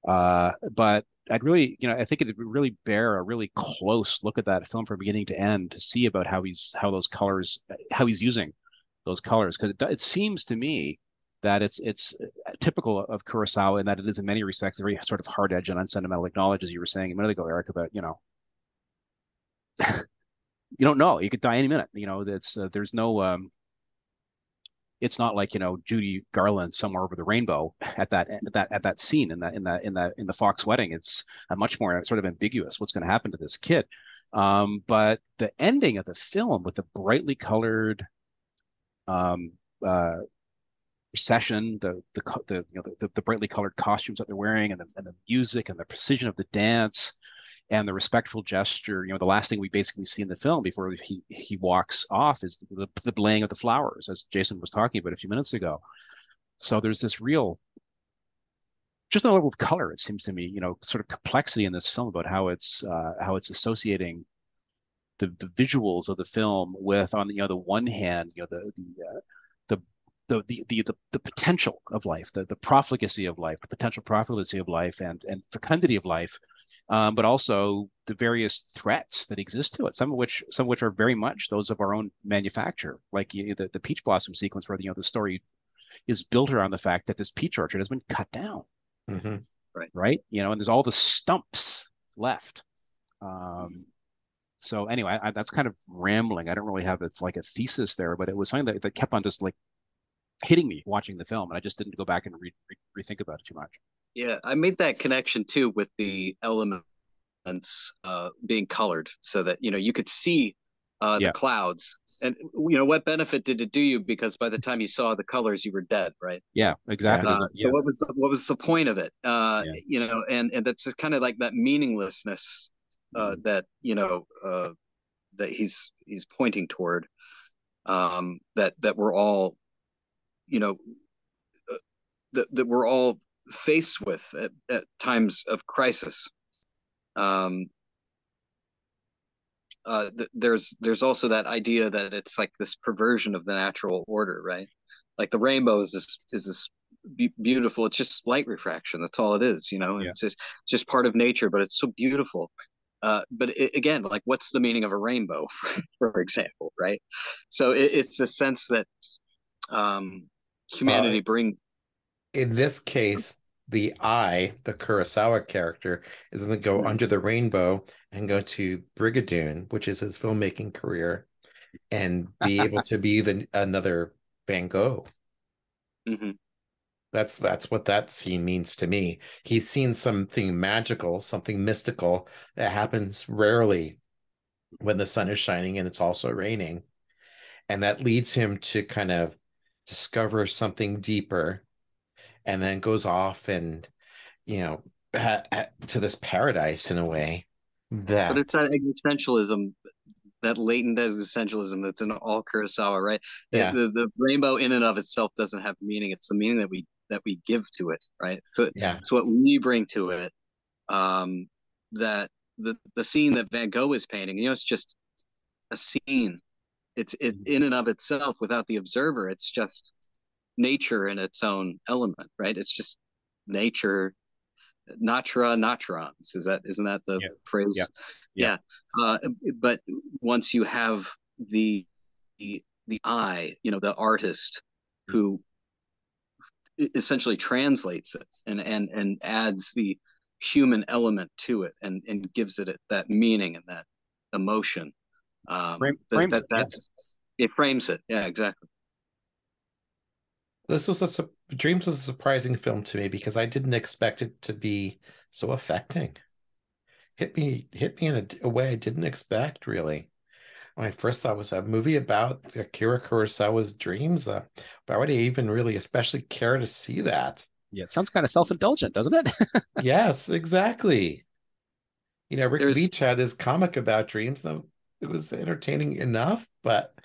Uh, but I'd really, you know, I think it would really bear a really close look at that film from beginning to end to see about how he's how those colors, how he's using those colors, because it, it seems to me that it's it's typical of Kurosawa in that it is in many respects a very sort of hard edge and unsentimental knowledge, as you were saying a minute ago, Eric, about you know, you don't know, you could die any minute. You know, that's uh, there's no um, it's not like you know Judy Garland somewhere over the rainbow at that at that at that scene in that in that in that in the Fox wedding. It's much more sort of ambiguous what's going to happen to this kid. Um, but the ending of the film with the brightly colored um, uh, procession, the the the you know the, the brightly colored costumes that they're wearing, and the and the music and the precision of the dance, and the respectful gesture. You know, the last thing we basically see in the film before he he walks off is the, the laying of the flowers, as Jason was talking about a few minutes ago. So there's this real, just a level of color. It seems to me, you know, sort of complexity in this film about how it's uh, how it's associating the the visuals of the film with, on the you know the one hand, you know the the uh, the the, the, the, the, potential of life, the, the profligacy of life, the potential profligacy of life and, and fecundity of life um, but also the various threats that exist to it. Some of which, some of which are very much those of our own manufacture, like you, the the peach blossom sequence, where you know the story is built around the fact that this peach orchard has been cut down. Mm-hmm. Right. Right. You know, and there's all the stumps left. Um, so anyway, I, that's kind of rambling. I don't really have it's like a thesis there, but it was something that, that kept on just like hitting me watching the film, and I just didn't go back and re- re- rethink about it too much. Yeah, I made that connection too with the elements uh, being colored, so that you know you could see uh, yeah. the clouds, and you know what benefit did it do you? Because by the time you saw the colors, you were dead, right? Yeah, exactly. Uh, so what was the, what was the point of it? Uh, yeah. You know, and and that's kind of like that meaninglessness uh, mm-hmm. that you know uh, that he's he's pointing toward. Um, that that we're all, you know, that that we're all faced with at, at times of crisis. Um, uh, th- there's there's also that idea that it's like this perversion of the natural order, right? Like the rainbow is this is this be- beautiful. It's just light refraction. That's all it is, you know. Yeah. It's just just part of nature, but it's so beautiful. Uh, but it, again, like, what's the meaning of a rainbow, for, for example, right? So it, it's a sense that um, humanity uh, brings in this case, the I, the Kurosawa character, is going to go mm-hmm. under the rainbow and go to Brigadoon, which is his filmmaking career, and be able to be the another Van Gogh. hmm That's that's what that scene means to me. He's seen something magical, something mystical that happens rarely when the sun is shining and it's also raining. And that leads him to kind of discover something deeper and then goes off and you know ha- ha- to this paradise in a way that But it's that existentialism, that latent existentialism that's in all Kurosawa, right? The- Yeah. The, the rainbow in and of itself doesn't have meaning. It's the meaning that we that we give to it, right? So yeah it's what we bring to it. Um, that the the scene that Van Gogh is painting, you know, it's just a scene. It's it in and of itself without the observer. It's just nature in its own element, right? It's just nature natura naturans. Is that isn't that the Yeah. phrase? Yeah. Yeah. Yeah. Uh, but once you have the, the the eye, you know, the artist who e- essentially translates it and and and adds the human element to it and and gives it that meaning and that emotion. Um, Frame- that, that, that's it frames it. Yeah, exactly. This was a su- dreams was a surprising film to me because i didn't expect it to be so affecting. Hit me hit me in a, a way i didn't expect really. My first thought was a movie about akira kurosawa's dreams uh, why would i even really especially care to see that? Yeah, it sounds kind of self-indulgent, doesn't it? yes exactly. You know rick There's- Veitch had his comic about dreams though it was entertaining enough but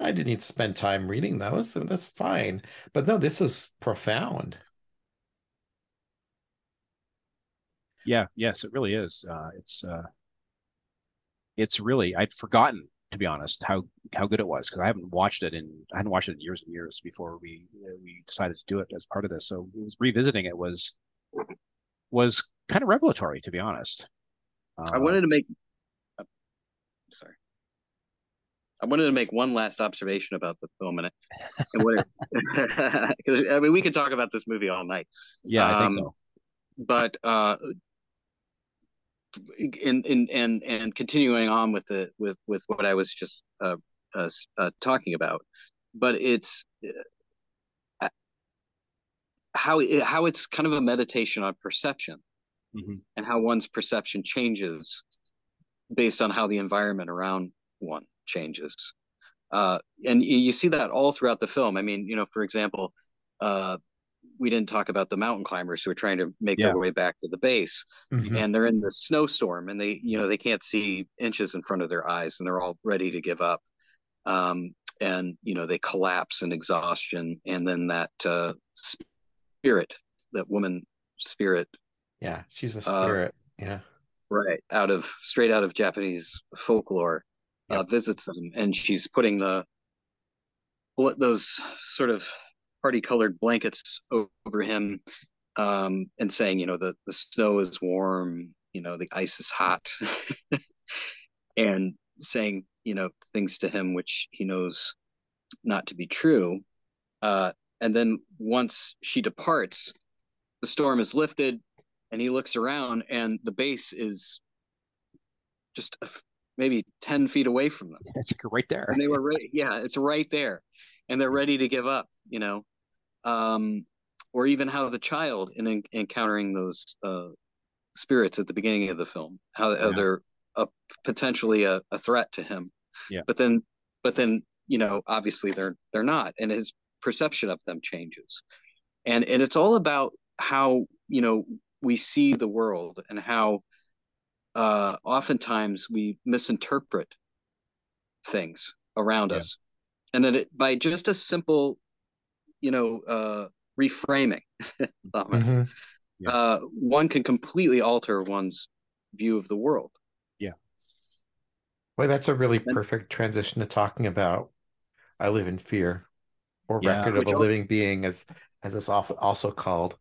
i didn't need to spend time reading those so that's fine but no this is profound Yeah, yes, it really is. Uh, it's uh, it's really I'd forgotten to be honest how how good it was because I haven't watched it in I hadn't watched it in years and years before we uh, we decided to do it as part of this. So it was revisiting it was was kind of revelatory to be honest. I Uh, wanted to make. uh, sorry. I wanted to make one last observation about the film, and, it, and what it, 'cause, I mean, we could talk about this movie all night, yeah, I think um, so. but uh, in in and and continuing on with the with with what I was just uh, uh, uh talking about, but it's uh, how it, how it's kind of a meditation on perception Mhm. and how one's perception changes based on how the environment around one changes. Uh, and you, you see that all throughout the film. I mean, you know, for example, uh, we didn't talk about the mountain climbers who are trying to make Yeah. their way back to the base, Mhm. and they're in the snowstorm, and they, you know, they can't see inches in front of their eyes, and they're all ready to give up. Um, and you know, they collapse in exhaustion, and then that uh, spirit, that woman spirit, Yeah, she's a Uh, spirit. yeah. right out of straight out of Japanese folklore uh, visits them, and she's putting the those sort of party colored blankets over him, um, and saying, you know, the the snow is warm, you know, the ice is hot, and saying, you know, things to him which he knows not to be true. Uh, and then once she departs, the storm is lifted, and he looks around, and the base is just a maybe 10 feet away from them It's right there. and they were ready yeah it's right there and they're ready to give up you know um or even how the child in, en- encountering those uh spirits at the beginning of the film how, how Yeah. they're a, potentially a, a threat to him Yeah. but then but then you know obviously they're they're not and his perception of them changes and and it's all about how you know we see the world and how uh oftentimes we misinterpret things around Yeah. us and that it by just a simple you know uh reframing Mhm. Yeah. uh one can completely alter one's view of the world Yeah. Well, that's a really And- perfect transition to talking about I Live in Fear, or Yeah. Record of a Living Being, as as it's often also called.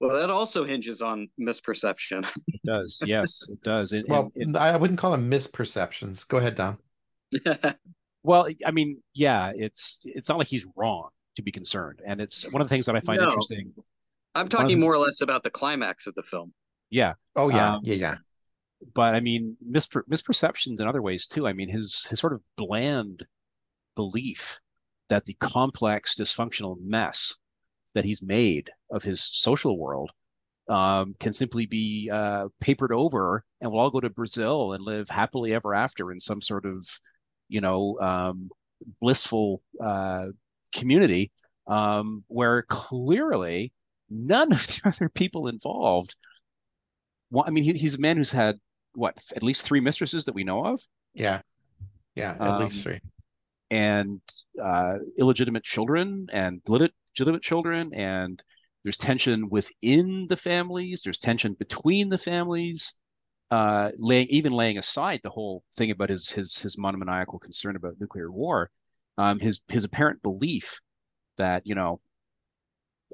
Well that also hinges on misperception It does. Yes, it does. And- Well, and it- I wouldn't call them misperceptions. Go ahead, Dom. Well, I mean, yeah, it's it's not like he's wrong to be concerned, and it's one of the things that I find No. interesting. i'm talking more or less about the climax of the film Yeah, Oh yeah, Um, yeah, yeah. but I mean, mispre misperceptions in other ways too. I mean, his his sort of bland belief that the complex, dysfunctional mess that he's made of his social world um, can simply be uh, papered over, and we'll all go to Brazil and live happily ever after in some sort of, you know, um, blissful uh, community um, where clearly none of the other people involved. Well, I mean, he, he's a man who's had what at least three mistresses that we know of. Yeah, yeah, at um, least three, and uh, illegitimate children and legitimate children and there's tension within the families. There's tension between the families. Uh, laying even laying aside the whole thing about his his his monomaniacal concern about nuclear war, um, his his apparent belief that you know,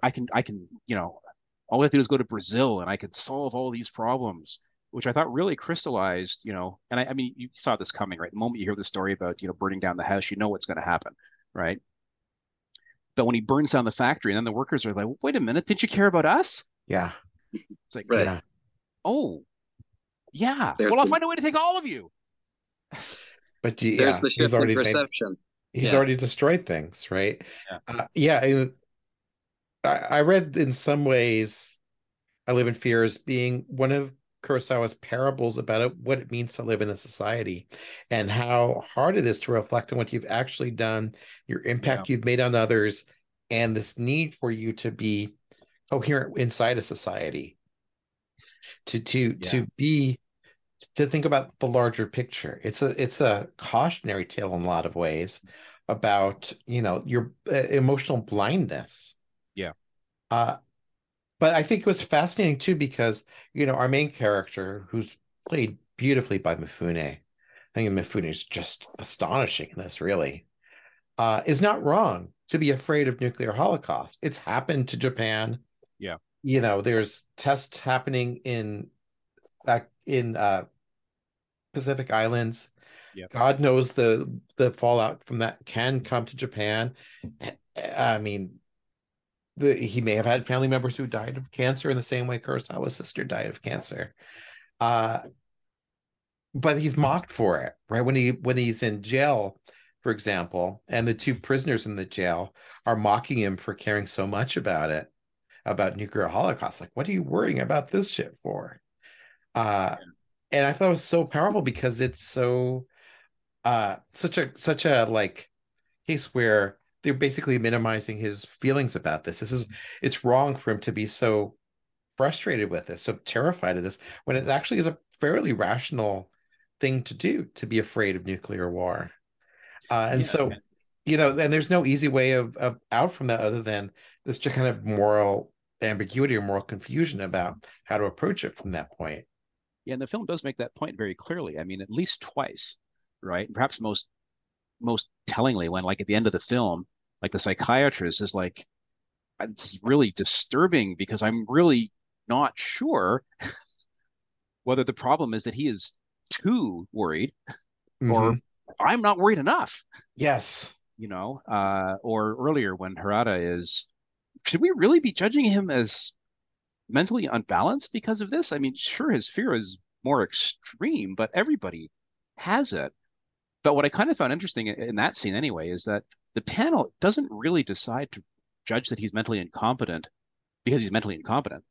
I can I can you know, all we have to do is go to Brazil and I can solve all these problems, which I thought really crystallized. You know, and I, I mean you saw this coming right. The moment you hear the story about you know burning down the house, you know what's going to happen, right? But when he burns down the factory, and then the workers are like, "Wait a minute, didn't you care about us?" Yeah, it's like, right. yeah. oh, yeah. There's well, I'll find a way to take all of you. But yeah, there's the shift in perception. Made, he's yeah. already destroyed things, right? Yeah, uh, yeah. I, I read in some ways, "I Live in Fear" as being one of Kurosawa's parables about it, what it means to live in a society and how hard it is to reflect on what you've actually done, your impact yeah. you've made on others, and this need for you to be coherent inside a society. To to yeah. to be to think about the larger picture. It's a it's a cautionary tale in a lot of ways about, you know, your uh, emotional blindness. Yeah. Uh but I think it was fascinating too because you know our main character, who's played beautifully by Mifune, I think Mifune is just astonishing in this. Really, uh, is not wrong to be afraid of nuclear holocaust. It's happened to Japan. Yeah, you know, there's tests happening in back in uh, Pacific Islands. Yep. God knows the the fallout from that can come to Japan. I mean, the he may have had family members who died of cancer in the same way Kurosawa's sister died of cancer. Uh, but he's mocked for it, right? When he when he's in jail, for example, and the two prisoners in the jail are mocking him for caring so much about it, about nuclear holocaust. Like, what are you worrying about this shit for? Uh, and I thought it was so powerful because it's so uh such a such a like case where they're basically minimizing his feelings about this. This is it's wrong for him to be so frustrated with this, so terrified of this, when it actually is a fairly rational thing to do to be afraid of nuclear war. Uh, and yeah, so, okay. you know, and there's no easy way of, of out from that other than this just kind of moral ambiguity or moral confusion about how to approach it from that point. Yeah, and the film does make that point very clearly. I mean, at least twice, right? Perhaps most most tellingly when like at the end of the film like the psychiatrist is like it's really disturbing because i'm really not sure whether the problem is that he is too worried mm-hmm. or i'm not worried enough. Yes. You know uh or earlier when harada is should we really be judging him as mentally unbalanced because of this? I mean sure his fear is more extreme but everybody has it. But what I kind of found interesting in that scene anyway is that the panel doesn't really decide to judge that he's mentally incompetent because he's mentally incompetent.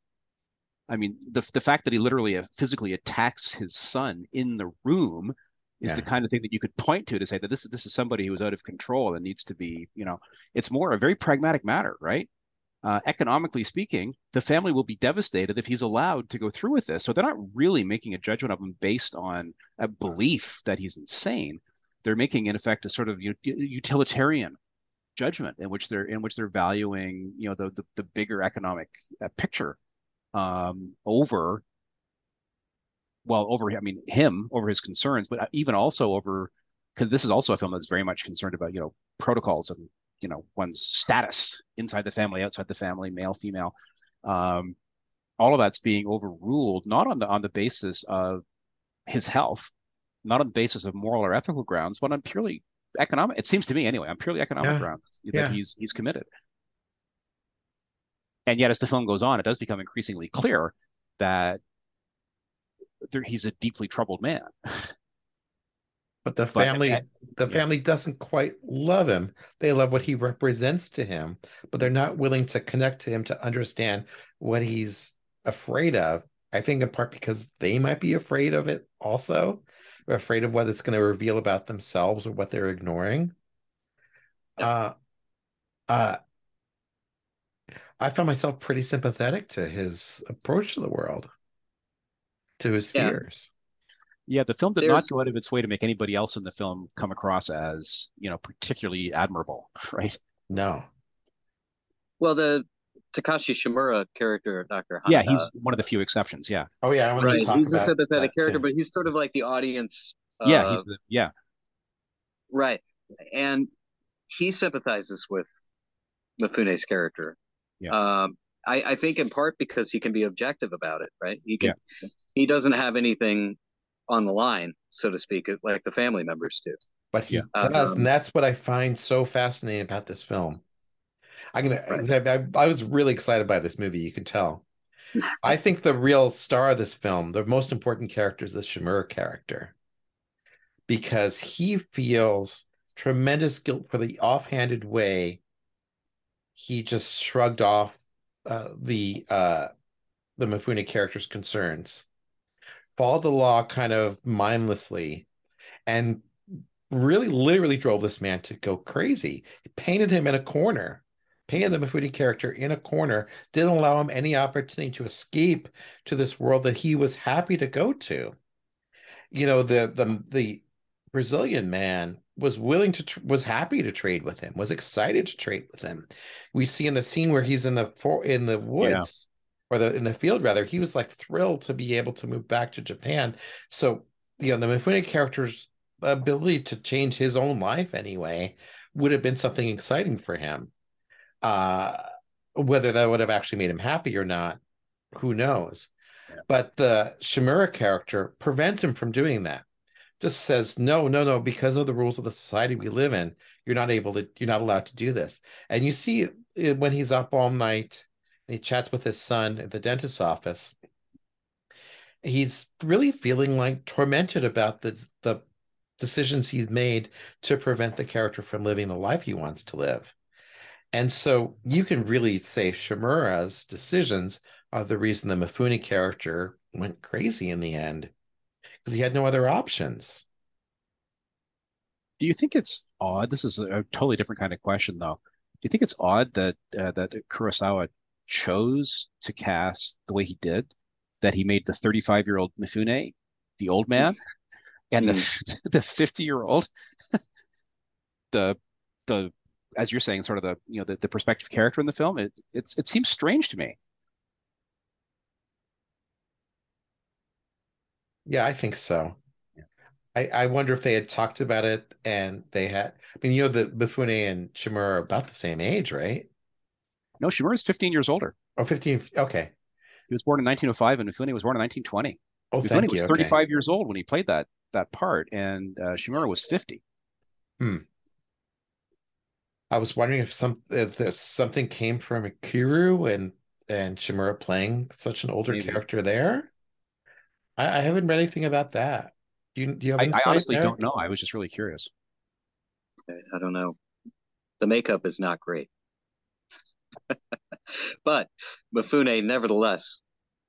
I mean, the the fact that he literally uh, physically attacks his son in the room is yeah. the kind of thing that you could point to to say that this is this is somebody who's out of control and needs to be, you know, it's more a very pragmatic matter, right? Uh, economically speaking, the family will be devastated if he's allowed to go through with this. So they're not really making a judgment of him based on a belief that he's insane they're making in effect a sort of utilitarian judgment in which they're in which they're valuing you know the the, the bigger economic uh, picture um, over well over I mean him over his concerns, but even also over because this is also a film that's very much concerned about you know protocols and you know one's status inside the family, outside the family, male, female. Um, all of that's being overruled not on the on the basis of his health, not on the basis of moral or ethical grounds, but on purely economic. It seems to me, anyway, on purely economic yeah. grounds that yeah. he's he's committed. And yet, as the film goes on, it does become increasingly clear that there, he's a deeply troubled man. But the family, but, the yeah. family doesn't quite love him. They love what he represents to him, but they're not willing to connect to him to understand what he's afraid of. I think in part because they might be afraid of it also, afraid of what it's going to reveal about themselves or what they're ignoring. Uh, uh, I found myself pretty sympathetic to his approach to the world, to his yeah. fears. Yeah, the film did There's... not go out of its way to make anybody else in the film come across as, you know, particularly admirable, right? No. Well, the Takashi Shimura character, Dr. Yeah, he's one of the few exceptions. Yeah. Oh yeah, right. He's a sympathetic character, too. but he's sort of like the audience. Yeah, uh, yeah. Right, and he sympathizes with Mifune's character. Yeah. Um, I, I think in part because he can be objective about it, right? He can. Yeah. He doesn't have anything on the line, so to speak, like the family members do. But he yeah. does, um, and that's what I find so fascinating about this film. I'm gonna. Right. I, I was really excited by this movie. You can tell. I think the real star of this film, the most important character, is the Shimura character, because he feels tremendous guilt for the offhanded way he just shrugged off uh, the uh, the Mifune character's concerns, followed the law kind of mindlessly, and really literally drove this man to go crazy. He painted him in a corner, painted the Mifune character in a corner, didn't allow him any opportunity to escape to this world that he was happy to go to. You know, the the the Brazilian man was willing to tr- was happy to trade with him was excited to trade with him we see in the scene where he's in the for in the woods yeah. or the in the field rather he was like thrilled to be able to move back to japan so you know the mifune character's ability to change his own life anyway would have been something exciting for him uh whether that would have actually made him happy or not who knows? Yeah. but the shimura character prevents him from doing that. Just says no no no because of the rules of the society we live in you're not able to you're not allowed to do this. And you see when he's up all night and he chats with his son at the dentist's office he's really feeling like tormented about the the decisions he's made to prevent the character from living the life he wants to live and so you can really say shimura's decisions are the reason the mifune character went crazy in the end because he had no other options. Do you think it's odd? This is a totally different kind of question, though. Do you think it's odd that uh, that Kurosawa chose to cast the way he did? That he made the 35 year old Mifune the old man, and the mm. the 50 year old the the as you're saying, sort of the you know the, the perspective character in the film. It it's it seems strange to me. Yeah, I think so. I, I wonder if they had talked about it and they had. I mean, you know, the Mifune and Shimura are about the same age, right? No, Shimura is 15 years older. Oh, 15. Okay. He was born in 1905 and Mifune was born in 1920. Oh, Mifune thank was you. 35 okay. years old when he played that that part, and uh, Shimura was 50. Hmm. I was wondering if some if there's something came from Ikiru and and Shimura playing such an older Maybe. character there. I, I haven't read anything about that. Do you, do you have I, I honestly there? don't know. I was just really curious. I don't know. The makeup is not great. but Mifune, nevertheless,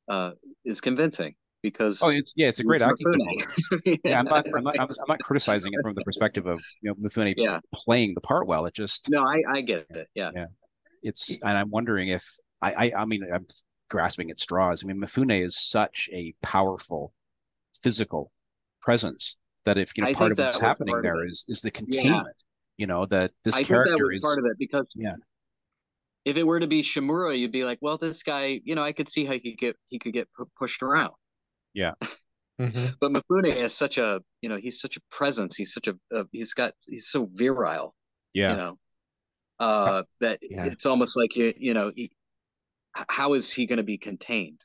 uh, is convincing because oh it's, yeah it's a great acting yeah I'm not, I'm not, I'm not criticizing it from the perspective of you know Mifune yeah. playing the part well it just no I, I get it yeah yeah it's and I'm wondering if I I, I mean I'm grasping at straws. I mean, Mifune is such a powerful physical presence that if you know I part of what's happening there is is the containment. Yeah. You know that this I character that was is part of it because yeah. If it were to be Shimura, you'd be like, well, this guy, you know, I could see how he could get he could get pushed around. Yeah. Mm-hmm. But Mifune is such a, you know, he's such a presence. He's such a, uh, he's got, he's so virile. Yeah. You know, uh, that yeah. it's almost like you, you know, he, how is he going to be contained?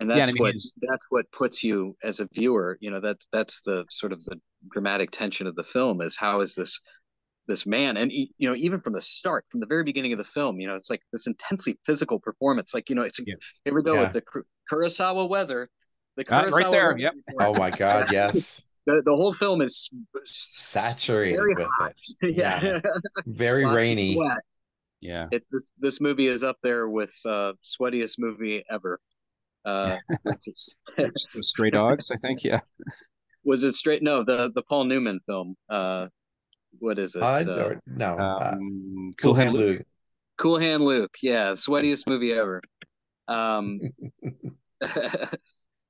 And that's yeah, I mean, what that's what puts you as a viewer. You know, that's that's the sort of the dramatic tension of the film is how is this this man and you know even from the start from the very beginning of the film you know it's like this intensely physical performance like you know it's yeah. here we go yeah. with the kurosawa weather the kurosawa uh, right there yep oh my god yes the, the whole film is saturated with hot. it. yeah, Yeah. Very rainy. sweat. Yeah. It, this this movie is up there with uh, sweatiest movie ever. Uh, which is- Stray Dogs, I think. Yeah. was it straight? No, the the Paul Newman film. Uh, what is it? Uh, or- no, uh, Um, Cool Cool Hand Hand Luke. Luke. Cool Hand Luke. Yeah, sweatiest movie ever. Um,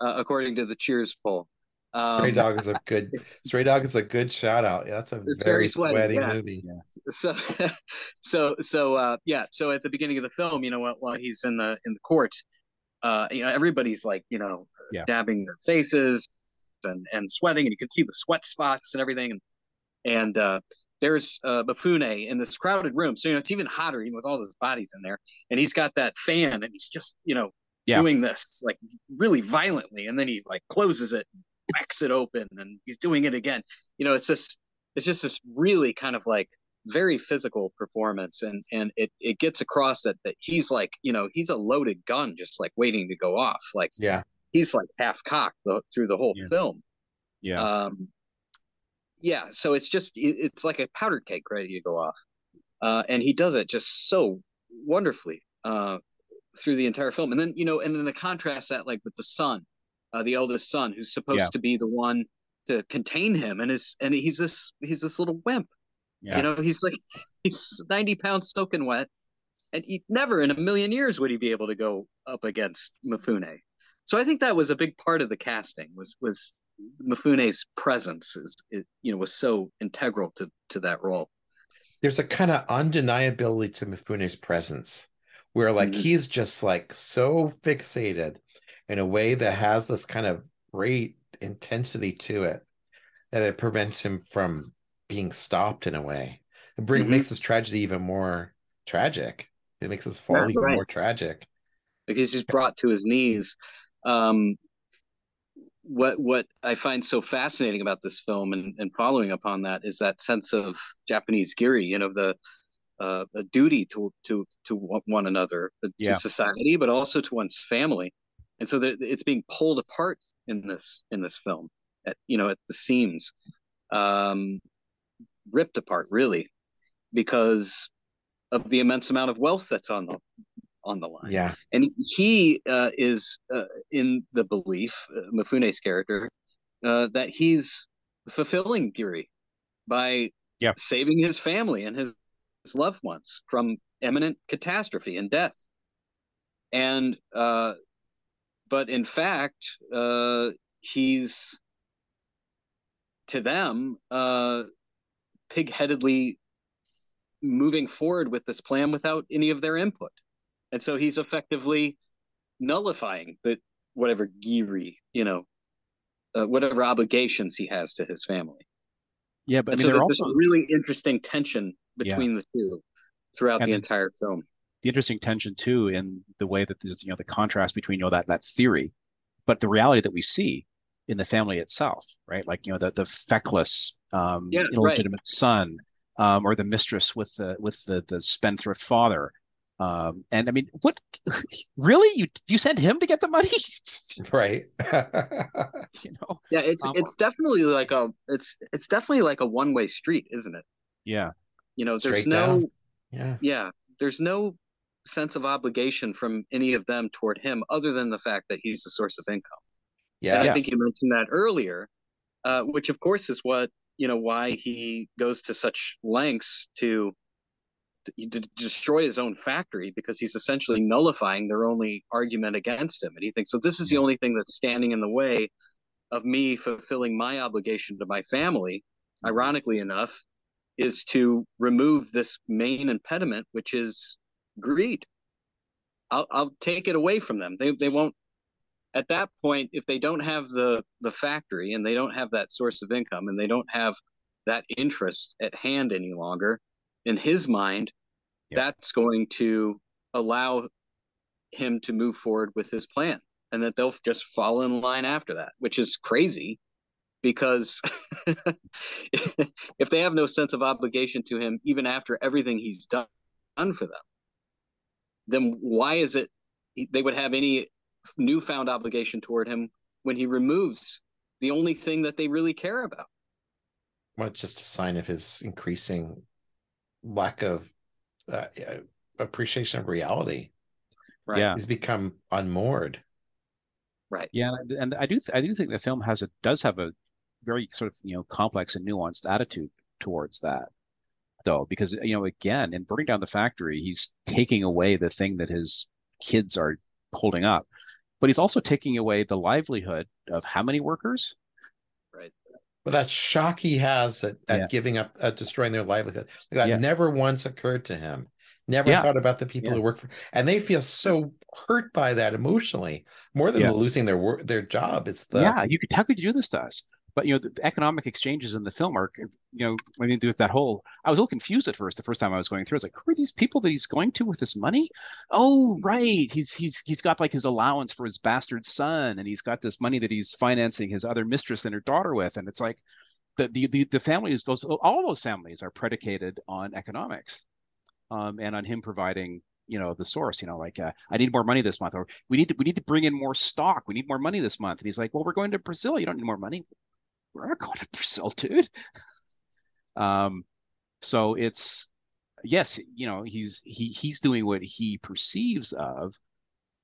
uh, according to the Cheers poll. Stray Um, Dog is a good. Stray Dog is a good shout out. Yeah, that's a very, very sweaty, sweaty yeah. movie. so so so uh yeah so at the beginning of the film you know while, while he's in the in the court uh you know everybody's like you know Yeah. dabbing their faces and and sweating and you can see the sweat spots and everything and and uh there's uh Mifune in this crowded room so you know it's even hotter even with all those bodies in there and he's got that fan and he's just you know Yeah. doing this like really violently and then he like closes it whacks it open and he's doing it again you know it's just it's just this really kind of like very physical performance and and it it gets across that that he's like you know he's a loaded gun just like waiting to go off like Yeah, he's like half cocked the, through the whole Yeah. film Yeah. um yeah so it's just it, it's like a powder cake ready to go off uh and he does it just so wonderfully uh through the entire film and then you know and then the contrast that like with the son uh the eldest son who's supposed Yeah. to be the one to contain him and is and he's this he's this little wimp yeah. you know, he's like he's 90 pounds soaking wet. And he never in a million years would he be able to go up against Mifune. So I think that was a big part of the casting was was Mifune's presence is it, you know was so integral to to that role. there's a kind of undeniability to Mifune's presence, where like Mhm. he's just like so fixated in a way that has this kind of great intensity to it that it prevents him from being stopped in a way. It bring, Mhm. makes this tragedy even more tragic. It makes this fall Yeah, even right. more tragic. because he's brought to his knees. Um, what what I find so fascinating about this film and, and following upon that is that sense of Japanese giri, you know, the uh, a duty to to to one another, uh, Yeah. to society, but also to one's family, and so that it's being pulled apart in this in this film, at you know at the seams, um, ripped apart really, because of the immense amount of wealth that's on the on the line Yeah. and he uh, is uh, in the belief, uh, Mifune's character, uh, that he's fulfilling Giri by Yeah. saving his family and his loved ones from imminent catastrophe and death. And uh, but in fact, uh, he's to them uh, pig-headedly moving forward with this plan without any of their input and so he's effectively nullifying the whatever giri you know uh, whatever obligations he has to his family Yeah, but I mean, so there's also this really interesting tension between the two throughout And the the- entire film the interesting tension too in the way that there's you know the contrast between you know that that theory, but the reality that we see in the family itself, right? Like you know the the feckless, um, Yeah, right. illegitimate son, um, or the mistress with the with the the spendthrift father. Um, and I mean, what really you you send him to get the money? Right. you know? yeah it's Um, it's definitely like a it's it's definitely like a one-way street isn't it Yeah, you know there's no down. yeah. yeah there's no sense of obligation from any of them toward him other than the fact that he's the source of income Yeah. I think you mentioned that earlier, uh, which of course is what you know why he goes to such lengths to, to to destroy his own factory because he's essentially nullifying their only argument against him, and he thinks so. This is the only thing that's standing in the way of me fulfilling my obligation to my family. Ironically enough, is to remove this main impediment, which is greed. I'll I'll take it away from them. They they won't at that point, if they don't have the the factory and they don't have that source of income and they don't have that interest at hand any longer, in his mind, Yeah. that's going to allow him to move forward with his plan, and that they'll just fall in line after that, which is crazy, because if they have no sense of obligation to him, even after everything he's done, done for them, then why is it they would have any newfound obligation toward him when he removes the only thing that they really care about. Well, it's just a sign of his increasing lack of uh, appreciation of reality. Right. Yeah. He's become unmoored. Right. Yeah, and I do I do think the film has a does have a very sort of you know complex and nuanced attitude towards that though because you know again in burning down the factory he's taking away the thing that his kids are holding up but he's also taking away the livelihood of how many workers? Right. But that shock he has at, at yeah. giving up at destroying their livelihood like that yeah. never once occurred to him. Never yeah. thought about the people who work for and they feel so hurt by that emotionally more than losing their work their job. It's the yeah you could how could you do this to us but you know the, the, economic exchanges in the film are you know I mean do with that whole I was a little confused at first the first time I was going through. I was like who are these people that he's going to with this money? Oh right. He's he's he's got like his allowance for his bastard son and he's got this money that he's financing his other mistress and her daughter with. And it's like the the the, the families those all those families are predicated on economics um, and on him providing you know the source you know like uh, i need more money this month or we need to we need to bring in more stock. We need more money this month. And he's like well we're going to brazil. You don't need more money we're not going to Brazil, dude. um, so it's yes, you know, he's he he's doing what he perceives of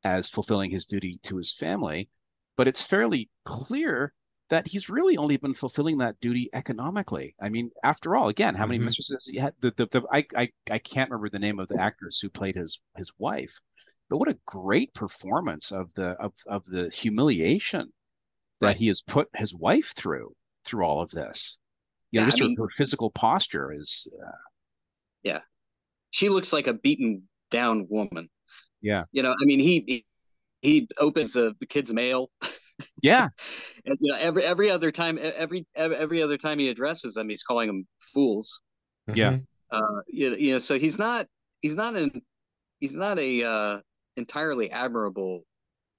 as fulfilling his duty to his family, but it's fairly clear that he's really only been fulfilling that duty economically. I mean, after all, again, how many mm-hmm. mistresses he had? The, the, the I, I I can't remember the name of the actress who played his his wife, but what a great performance of the of of the humiliation that right. he has put his wife through through all of this. You know, yeah, just I mean, her, her, physical posture is. Uh, yeah, she looks like a beaten down woman. Yeah, you know, I mean, he he, he opens the, the kid's mail. Yeah, and you know, every every other time, every every other time he addresses them, he's calling them fools. Yeah, mm-hmm. uh, you, you know, so he's not he's not an he's not a uh, entirely admirable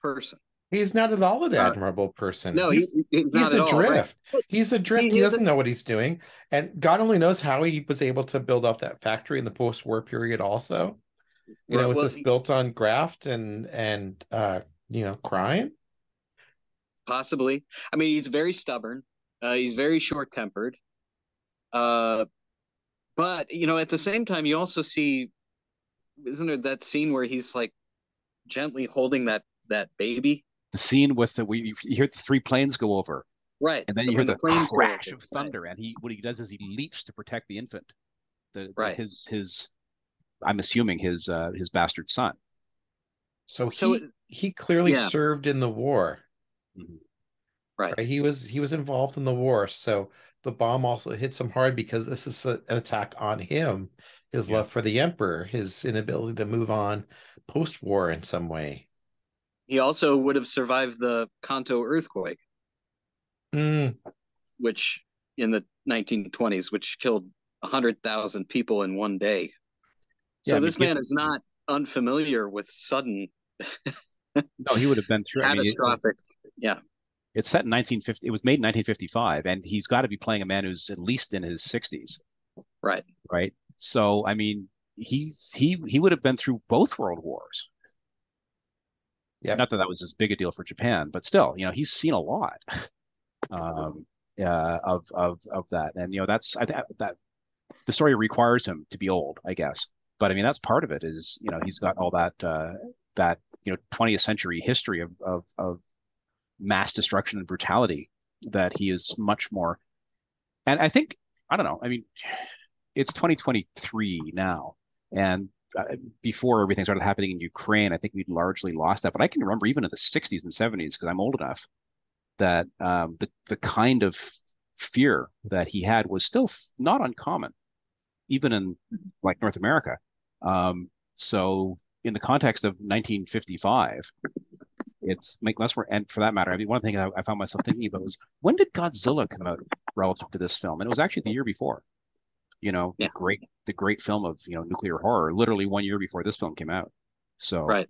person. He's not at all an uh, admirable person. No, he's, he's, he's adrift. All, right? He's adrift. He, he doesn't know what he's doing, and God only knows how he was able to build up that factory in the post-war period. Also, you right, know, it's well, just he, built on graft and and uh, you know, crime. Possibly. I mean, he's very stubborn. Uh, he's very short-tempered. Uh, but you know, at the same time, you also see, isn't there that scene where he's like gently holding that that baby the scene with the we you hear the three planes go over, right, and then you hear the, the planes crash of thunder, right. and he what he does is he leaps to protect the infant, the, right. His his I'm assuming his uh, his bastard son. So he so, he clearly yeah. served in the war. Mm-hmm. Right. right. He was he was involved in the war. So the bomb also hits him hard because this is a, an attack on him, his yeah. love for the emperor, his inability to move on post war in some way. He also would have survived the Kanto earthquake, mm. which in the 1920s, which killed 100,000 people in one day. So yeah, this man is not unfamiliar with sudden. no, he would have been through catastrophic. I mean, yeah. It's set in 1950. It was made in 1955, and he's got to be playing a man who's at least in his 60s. Right. Right. So, I mean, he's he he would have been through both world wars. Yeah. Not that that was as big a deal for Japan, but still, you know, he's seen a lot um, uh, of of of that, and you know, that's I, that the story requires him to be old, I guess. But I mean, that's part of it. Is you know, he's got all that uh, that you know 20th century history of of, of mass destruction and brutality that he is much more. And I think I don't know. I mean, it's 2023 now, and before everything started happening in Ukraine, I think we'd largely lost that. But I can remember even in the 60s and 70s, because I'm old enough, that um, the the kind of fear that he had was still not uncommon, even in like North America. Um, so in the context of 1955, it's make less more. And for that matter, I mean, one thing I, I found myself thinking about was when did Godzilla come out relative to this film? And it was actually the year before you know, yeah. the great the great film of you know nuclear horror, literally one year before this film came out. So right.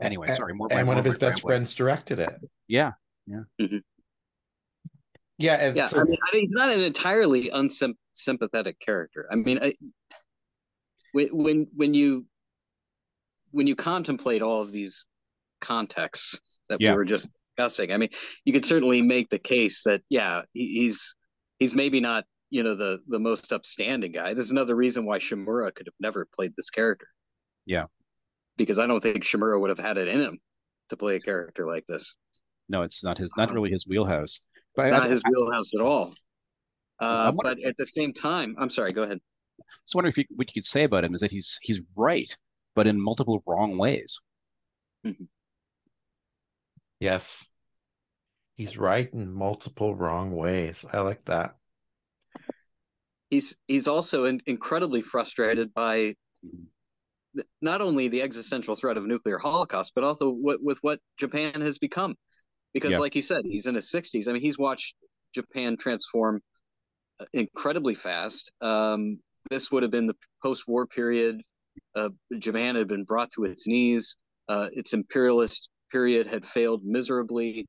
Anyway, and, sorry. More and one of his best friends directed it. Yeah, yeah, mm-hmm. yeah. yeah. So, I, mean, I mean, he's not an entirely unsympathetic character. I mean, I, when when when you when you contemplate all of these contexts that Yeah. we were just discussing. I mean, you could certainly make the case that yeah, he's he's maybe not you know the the most upstanding guy. There's another reason why Shimura could have never played this character. Yeah. because I don't think Shimura would have had it in him to play a character like this. No, it's not his, not really his wheelhouse. But I, Not I, his wheelhouse at all. Uh, but at the same time, I'm sorry. Go ahead. I was wondering if you, what you could say about him is that he's he's right, but in multiple wrong ways. Yes. He's right in multiple wrong ways. I like that. He's he's also in, incredibly frustrated by th- not only the existential threat of nuclear holocaust, but also what, with what Japan has become. Because, Yeah. like you said, he's in his 60s. I mean, he's watched Japan transform uh, incredibly fast. Um, this would have been the post-war period. Uh, Japan had been brought to its knees. Uh, its imperialist period had failed miserably.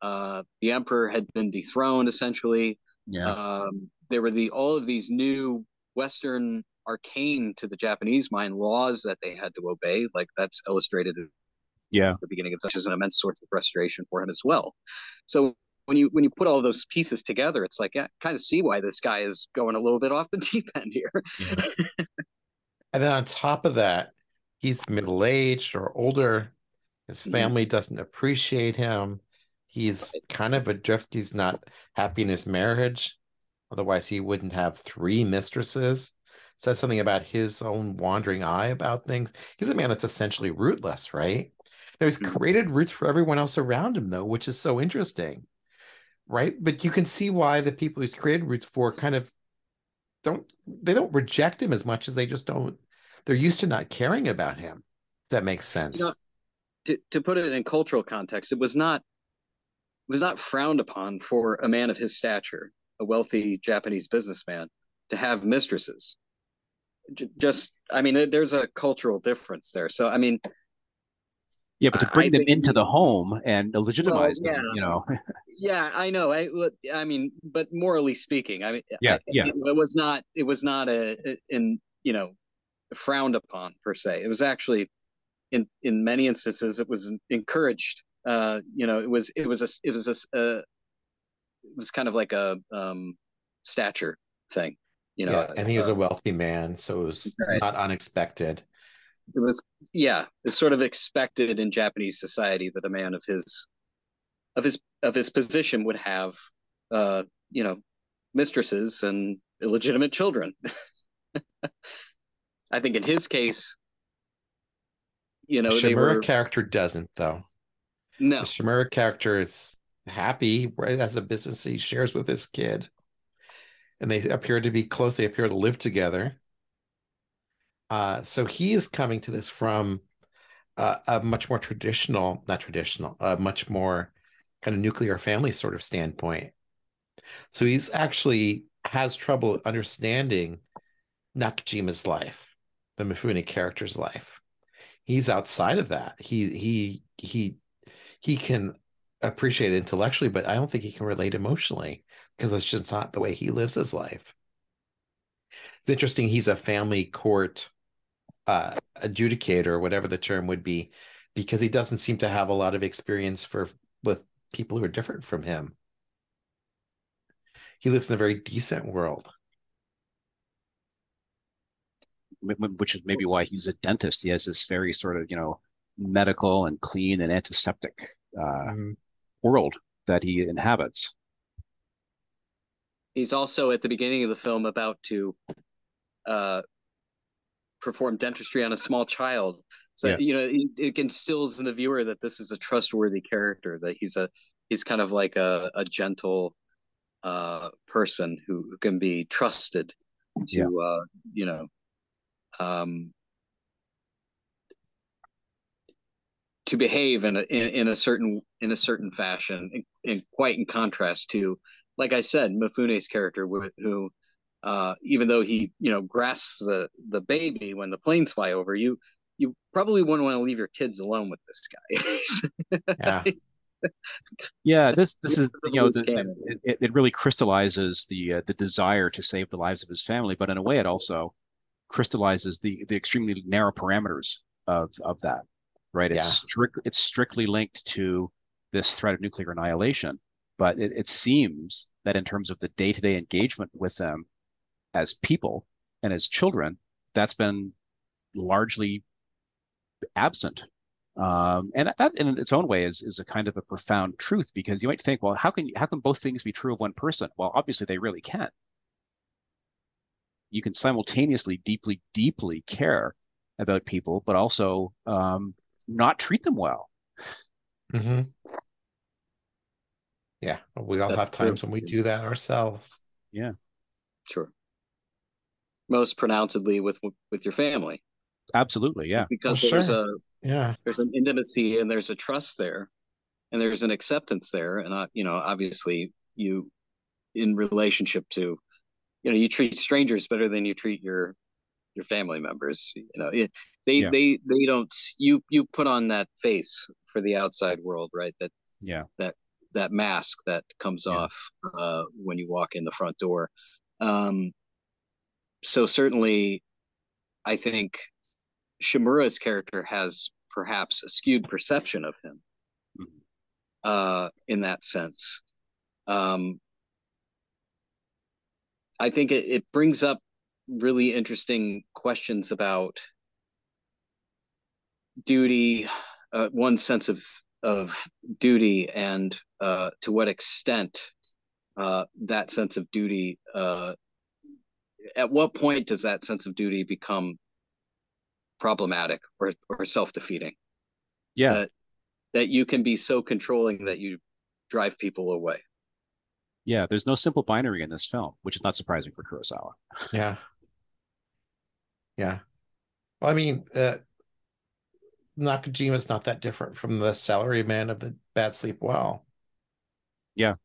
Uh, the emperor had been dethroned, essentially. Yeah. Um, there were the all of these new Western arcane to the Japanese mind laws that they had to obey. Like that's illustrated at yeah. the beginning of which is an immense source of frustration for him as well. So when you when you put all those pieces together, it's like yeah, kind of see why this guy is going a little bit off the deep end here. yeah. And then on top of that, he's middle aged or older. His Mhm. family doesn't appreciate him. He's kind of adrift. He's not happy in his marriage. Otherwise, he wouldn't have three mistresses. Says something about his own wandering eye about things. He's a man that's essentially rootless, right? Now, he's Mhm. created roots for everyone else around him, though, which is so interesting, right? But you can see why the people he's created roots for kind of don't they don't reject him as much as they just don't they're used to not caring about him if that makes sense know, to, to put it in cultural context, it was not was not frowned upon for a man of his stature, a wealthy Japanese businessman, to have mistresses. J- Just, I mean, it- there's a cultural difference there. So, I mean, Yeah, but to bring I them think- into the home and legitimize Well, them, yeah. you know. yeah, I know. I, I mean, but morally speaking, I mean, Yeah, I- yeah. it, it was not, it was not a, in, you know, frowned upon per se. It was actually, in in many instances, it was encouraged. Uh, you know, it was, it was a, it was a, uh, it was kind of like a um stature thing. You know, yeah and he was uh, a wealthy man so it was Right. not unexpected it was yeah it's sort of expected in japanese society that a man of his of his of his position would have uh you know mistresses and illegitimate children i think in his case you know Shimura were character doesn't though no. The Shimura character is happy right as a business he shares with his kid. And they appear to be close they appear to live together. Uh so he is coming to this from uh, a much more traditional not traditional a much more kind of nuclear family sort of standpoint. So he's actually has trouble understanding Nakajima's life the Mifune character's life. He's outside of that. He he he he can appreciate intellectually, but I don't think he can relate emotionally because it's just not the way he lives his life. It's interesting. He's a family court uh, adjudicator, or whatever the term would be, because he doesn't seem to have a lot of experience for with people who are different from him. He lives in a very decent world. wh- wh- which is maybe why he's a dentist. He has this very sort of, you know, medical and clean and antiseptic uh, world that he inhabits. he's also at the beginning of the film about to uh perform dentistry on a small child so Yeah. you know it, it instills in the viewer that this is a trustworthy character that he's a he's kind of like a, a gentle uh person who, who can be trusted to Yeah. uh you know um to behave in a in, in a certain in a certain fashion and, and quite in contrast to like i said mifune's character who, who uh even though he you know grasps the the baby when the planes fly over you you probably wouldn't want to leave your kids alone with this guy Yeah. Yeah, this this is you know the, the, it, it really crystallizes the uh, the desire to save the lives of his family, but in a way, it also crystallizes the the extremely narrow parameters of of that. Right? It's yeah. strict, it's strictly linked to this threat of nuclear annihilation. But it, it seems that in terms of the day-to-day engagement with them as people and as children, that's been largely absent. Um, and that, in its own way, is is a kind of a profound truth because you might think, well, how can how can both things be true of one person? Well, obviously they really can. You can simultaneously deeply, deeply care about people, but also um, not treat them well. Mm-hmm. Yeah, we all That's have times true. when we do that ourselves. Yeah, sure. Most pronouncedly with with your family. Absolutely, yeah. Because well, there's sure. a yeah there's an intimacy and there's a trust there, and there's an acceptance there, and I, you know obviously you in relationship to you know you treat strangers better than you treat your your family members you know it, they yeah. they they don't you you put on that face for the outside world right that yeah that that mask that comes yeah. off uh, when you walk in the front door um so certainly i think shimura's character has perhaps a skewed perception of him mm-hmm. uh in that sense um i think it, it brings up really interesting questions about duty, uh, one sense of of duty, and uh, to what extent uh, that sense of duty. Uh, at what point does that sense of duty become problematic or or self defeating? Yeah, that, that you can be so controlling that you drive people away. Yeah, there's no simple binary in this film, which is not surprising for Kurosawa. Yeah. Yeah. Well, I mean, uh, Nakajima's not that different from the salaryman of the Bad Sleep Well. Yeah.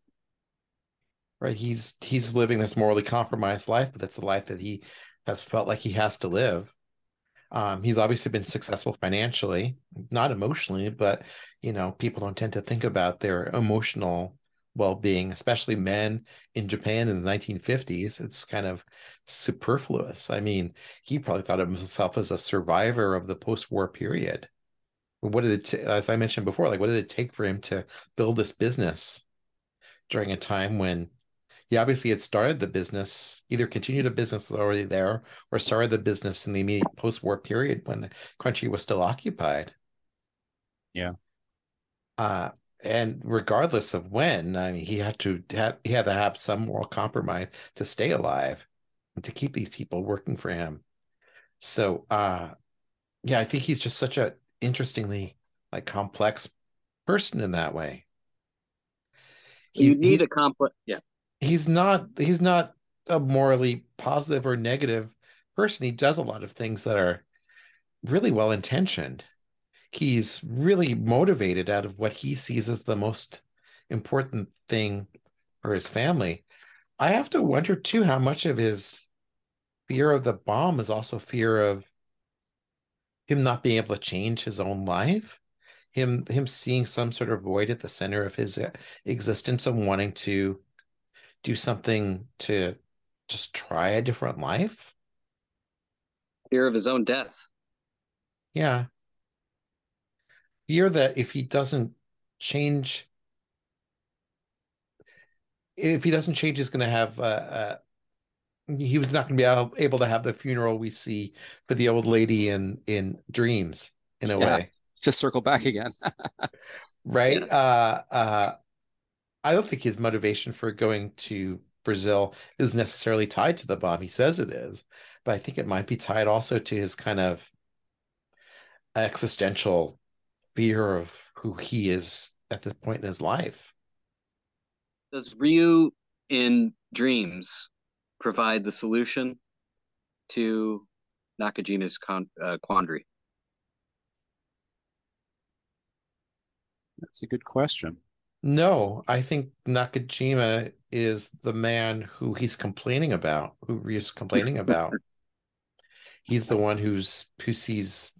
Right. He's he's living this morally compromised life, but that's the life that he has felt like he has to live. Um, he's obviously been successful financially, not emotionally, but you know, people don't tend to think about their emotional well-being especially men in japan in the 1950s it's kind of superfluous. I mean he probably thought of himself as a survivor of the post-war period. What did it t- as i mentioned before like what did it take for him to build this business during a time when he obviously had started the business either continued a business already there or started the business in the immediate post-war period when the country was still occupied? Yeah. Uh and regardless of when, I mean, he had to have, he had to have some moral compromise to stay alive and to keep these people working for him. So, uh, yeah, I think he's just such a interestingly like complex person in that way. He, you need he, a complex, yeah. He's not he's not a morally positive or negative person. He does a lot of things that are really well intentioned he's really motivated out of what he sees as the most important thing for his family. I have to wonder too how much of his fear of the bomb is also fear of him not being able to change his own life him him seeing some sort of void at the center of his uh, existence and wanting to do something to just try a different life. Fear of his own death. Yeah fear that if he doesn't change if he doesn't change he's going to have uh, uh, he was not going to be able, to have the funeral we see for the old lady in in dreams in a yeah, way. To circle back again. Right? Uh uh i don't think his motivation for going to brazil is necessarily tied to the bomb. He says it is but i think it might be tied also to his kind of existential fear of who he is at this point in his life. Does Ryu in Dreams provide the solution to Nakajima's con- uh, quandary? That's a good question. No, I think Nakajima is the man who he's complaining about, who Ryu's complaining about. he's the one who's who sees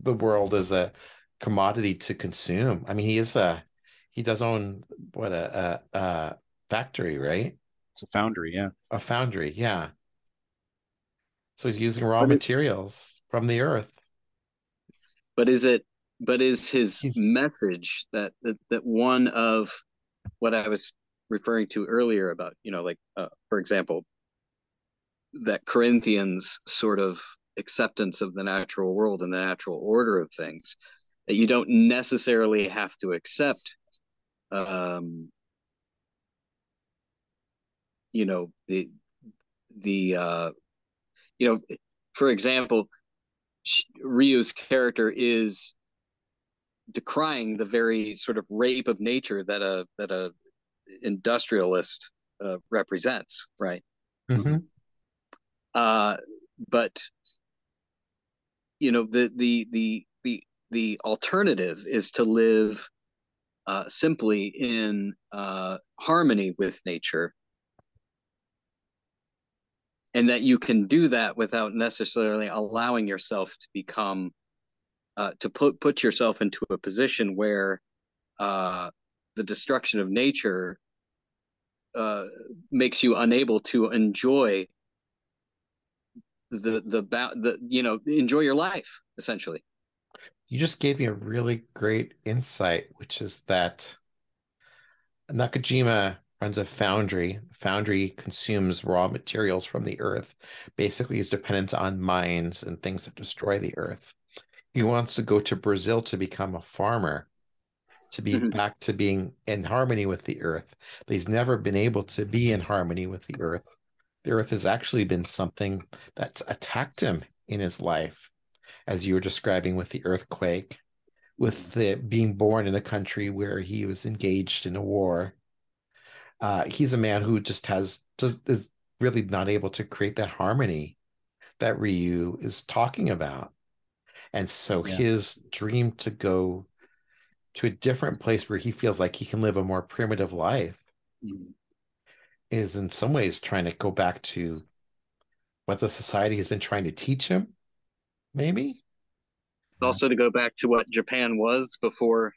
the world as a commodity to consume. I mean, he is a he does own what a, a, a factory, right? It's a foundry, yeah. A foundry, yeah. So he's using raw but materials it, from the earth. But is it but is his He's- message that, that that one of what I was referring to earlier about you know like uh, for example that Corinthians sort of acceptance of the natural world and the natural order of things that you don't necessarily have to accept um you know the the uh you know for example Ryu's character is decrying the very sort of rape of nature that a that a industrialist uh, represents right Mhm. uh but you know the the the the alternative is to live uh simply in uh harmony with nature. And that you can do that without necessarily allowing yourself to become uh to put put yourself into a position where uh the destruction of nature uh makes you unable to enjoy the the the you know enjoy your life essentially You just gave me a really great insight, which is that Nakajima runs a foundry. Foundry consumes raw materials from the earth, basically is dependent on mines and things that destroy the earth. He wants to go to Brazil to become a farmer, to be Mhm. back to being in harmony with the earth. But he's never been able to be in harmony with the earth. The earth has actually been something that's attacked him in his life, as you were describing with the earthquake, with the being born in a country where he was engaged in a war. Uh, he's a man who just has just is really not able to create that harmony that Ryu is talking about. And so Yeah. his dream to go to a different place where he feels like he can live a more primitive life is in some ways trying to go back to what the society has been trying to teach him, maybe. also to go back to what japan was before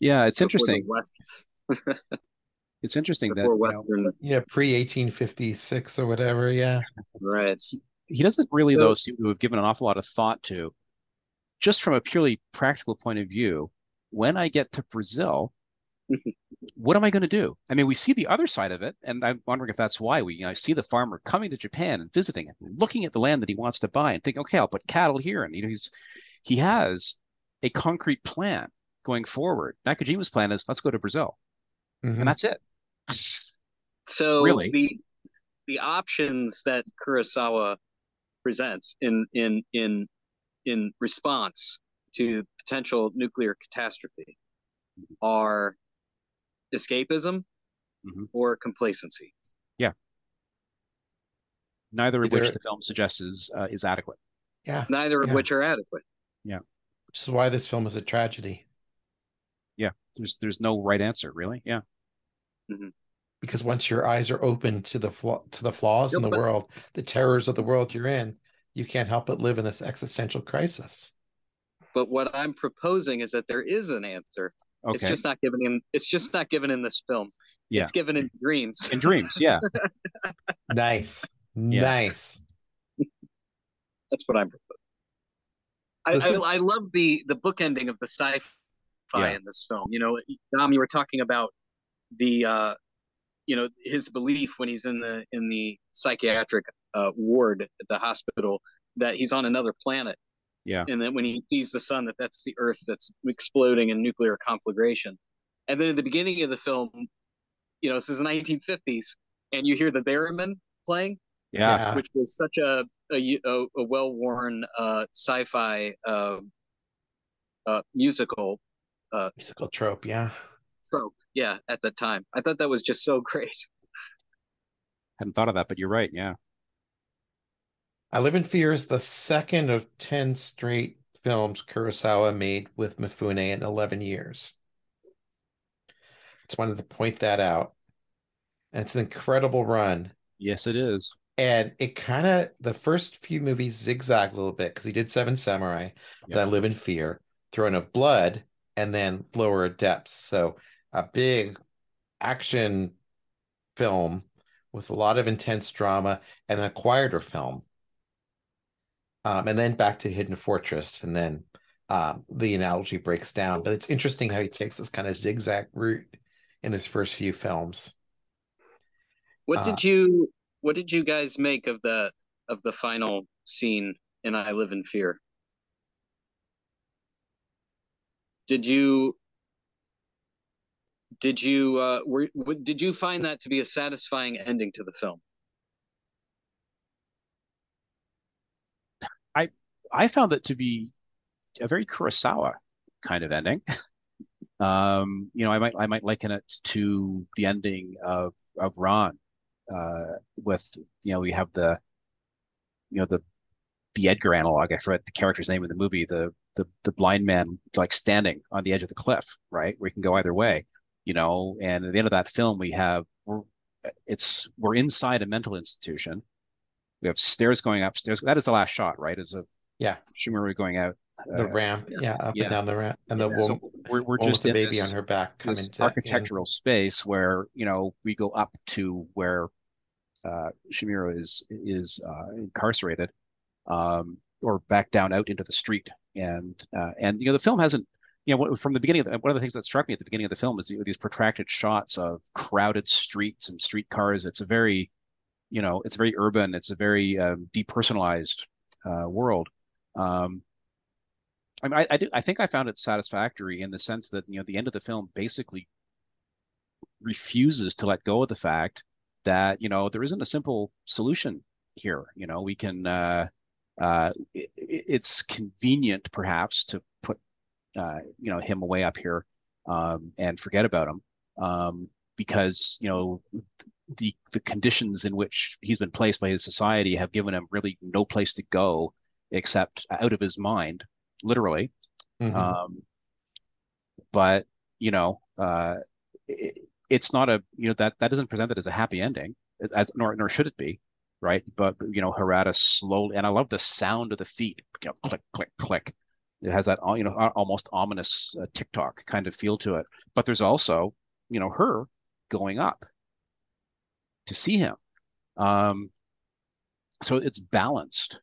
Yeah, it's before interesting. the west It's interesting that before you know, Yeah, pre 1856 or whatever. Yeah. right he doesn't really So- though seem to have given an awful lot of thought to just from a purely practical point of view when i get to brazil what am i going to do i mean we see the other side of it and i'm wondering if that's why we you know I see the farmer coming to japan and visiting it looking at the land that he wants to buy and think okay i'll put cattle here and you know he's he has a concrete plan going forward nakajima's plan is let's go to brazil Mhm. and that's it so Really? the the options that kurosawa presents in in in in response to potential nuclear catastrophe are escapism Mhm. or complacency Yeah. neither of which the film suggests is uh, is adequate Yeah. neither of Yeah. which are adequate Yeah. Which is why this film is a tragedy. Yeah. There's there's no right answer really yeah Because once your eyes are open to the flaw to the flaws in the but- world, the terrors of the world you're in, you can't help but live in this existential crisis. but what i'm proposing is that there is an answer okay it's just not given in it's just not given in this film Yeah. it's given in dreams in dreams yeah Nice. Yeah. Nice. that's what i'm So I, is- I, I love the the book ending of the sci-fi Yeah. in this film you know dom you were talking about the uh you know his belief when he's in the in the psychiatric uh ward at the hospital that he's on another planet Yeah. and then when he sees the sun that that's the earth that's exploding in nuclear conflagration and then at the beginning of the film you know this is the 1950s and you hear the theremin playing yeah which was such a a, a, a well-worn uh, sci-fi uh, uh, musical Musical trope, yeah. trope. Yeah, at the time, I thought that was just so great. hadn't thought of that but you're right yeah I Live in Fear is the second of 10 straight films Kurosawa made with Mifune in 11 years. Just wanted to point that out. And it's an incredible run. yes it is And it kind of, the first few movies zigzag a little bit because he did Seven Samurai, Yeah. then I Live in Fear, Throne of Blood, and then Lower Depths. So a big action film with a lot of intense drama and a quieter film. Um, and then back to Hidden Fortress, and then um, the analogy breaks down. But it's interesting how he takes this kind of zigzag route in his first few films. What uh, did you What did you guys make of the of the final scene in I Live in Fear? Did you did you uh, were, did you find that to be a satisfying ending to the film? I found it to be a very Kurosawa kind of ending. um, you know, I might I might liken it to the ending of of Ran, uh, with you know we have the you know the the Edgar analog. I forget the character's name in the movie. The the the blind man like standing on the edge of the cliff, right, where he can go either way. You know, and at the end of that film, we have we're it's we're inside a mental institution. We have stairs going upstairs. That is the last shot, right? Is a yeah, Shimura going out the uh, ramp, yeah, up yeah. and down the ramp, and the yeah, woman, so we're, we're just the baby on her back coming to architectural in. space where you know we go up to where uh, is is uh, incarcerated, um, or back down out into the street, and uh, and you know the film hasn't you know from the beginning of the, one of the things that struck me at the beginning of the film is these protracted shots of crowded streets and streetcars. It's a very you know it's very urban. It's a very um, depersonalized uh, world. Um, I mean, I, I, do, I think I found it satisfactory in the sense that you know the end of the film basically refuses to let go of the fact that you know there isn't a simple solution here. You know, we can. Uh, uh, it, it's convenient, perhaps, to put uh, you know him away up here um, and forget about him um, because you know the the conditions in which he's been placed by his society have given him really no place to go except out of his mind literally. Mm-hmm. Um, but you know, uh, it, it's not a you know that that doesn't present it as a happy ending, as, as nor nor should it be, right? But you know, Harada slowly, and I love the sound of the feet, you know, click, click, click. It has that you know almost ominous uh, TikTok kind of feel to it. But there's also you know her going up to see him. Um, so it's balanced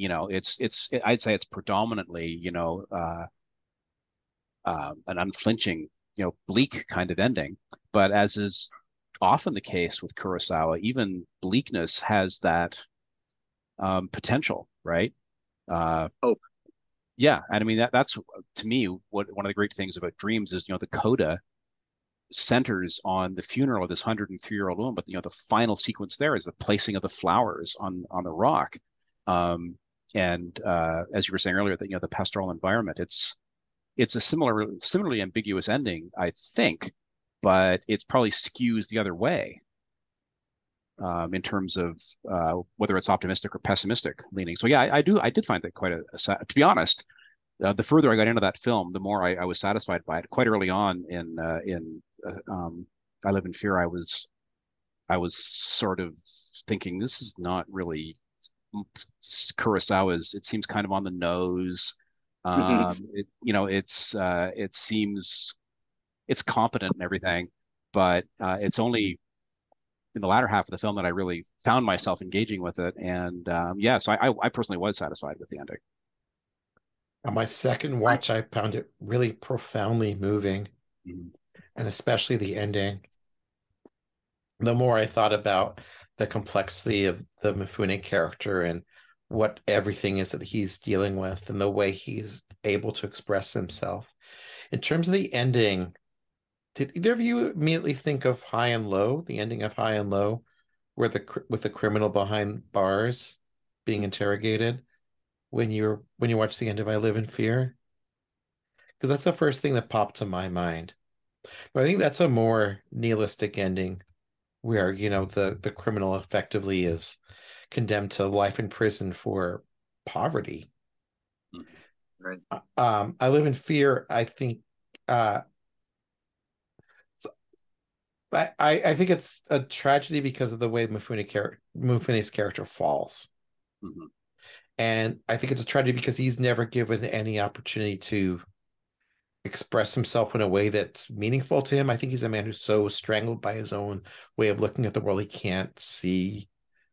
you know, it's it's I'd say it's predominantly you know uh, uh, an unflinching you know bleak kind of ending. But as is often the case with Kurosawa, even bleakness has that um, potential, right? Uh, oh, yeah, and I mean that that's to me what one of the great things about Dreams is you know the coda centers on the funeral of this 103 year old woman, but you know the final sequence there is the placing of the flowers on on the rock. Um, and uh, as you were saying earlier, that you know the pastoral environment, it's it's a similar, similarly ambiguous ending, I think, but it's probably skews the other way um, in terms of uh, whether it's optimistic or pessimistic leaning. So yeah, I, I do, I did find that quite a, a to be honest. Uh, the further I got into that film, the more I, I was satisfied by it. Quite early on in uh, in uh, um, I Live in Fear, I was I was sort of thinking this is not really Kurosawa's it seems kind of on the nose. Um, it, you know, it's uh, it seems it's competent and everything, but uh, it's only in the latter half of the film that I really found myself engaging with it. And um, yeah, so I, I personally was satisfied with the ending. On my second watch, I found it really profoundly moving, mm-hmm. and especially the ending. The more I thought about the complexity of the Mifune character and what everything is that he's dealing with and the way he's able to express himself. In terms of the ending, did either of you immediately think of High and Low, the ending of High and Low, where the with the criminal behind bars being interrogated when you're when you watch the end of I Live in Fear? Because that's the first thing that popped to my mind. But I think that's a more nihilistic ending where you know the the criminal effectively is condemned to life in prison for poverty. Mm-hmm. Right. Uh, um, I live in fear. I think. Uh, I, I think it's a tragedy because of the way Mifune char- Mifune's character falls. Mm-hmm. And I think it's a tragedy because he's never given any opportunity to express himself in a way that's meaningful to him. I think he's a man who's so strangled by his own way of looking at the world he can't see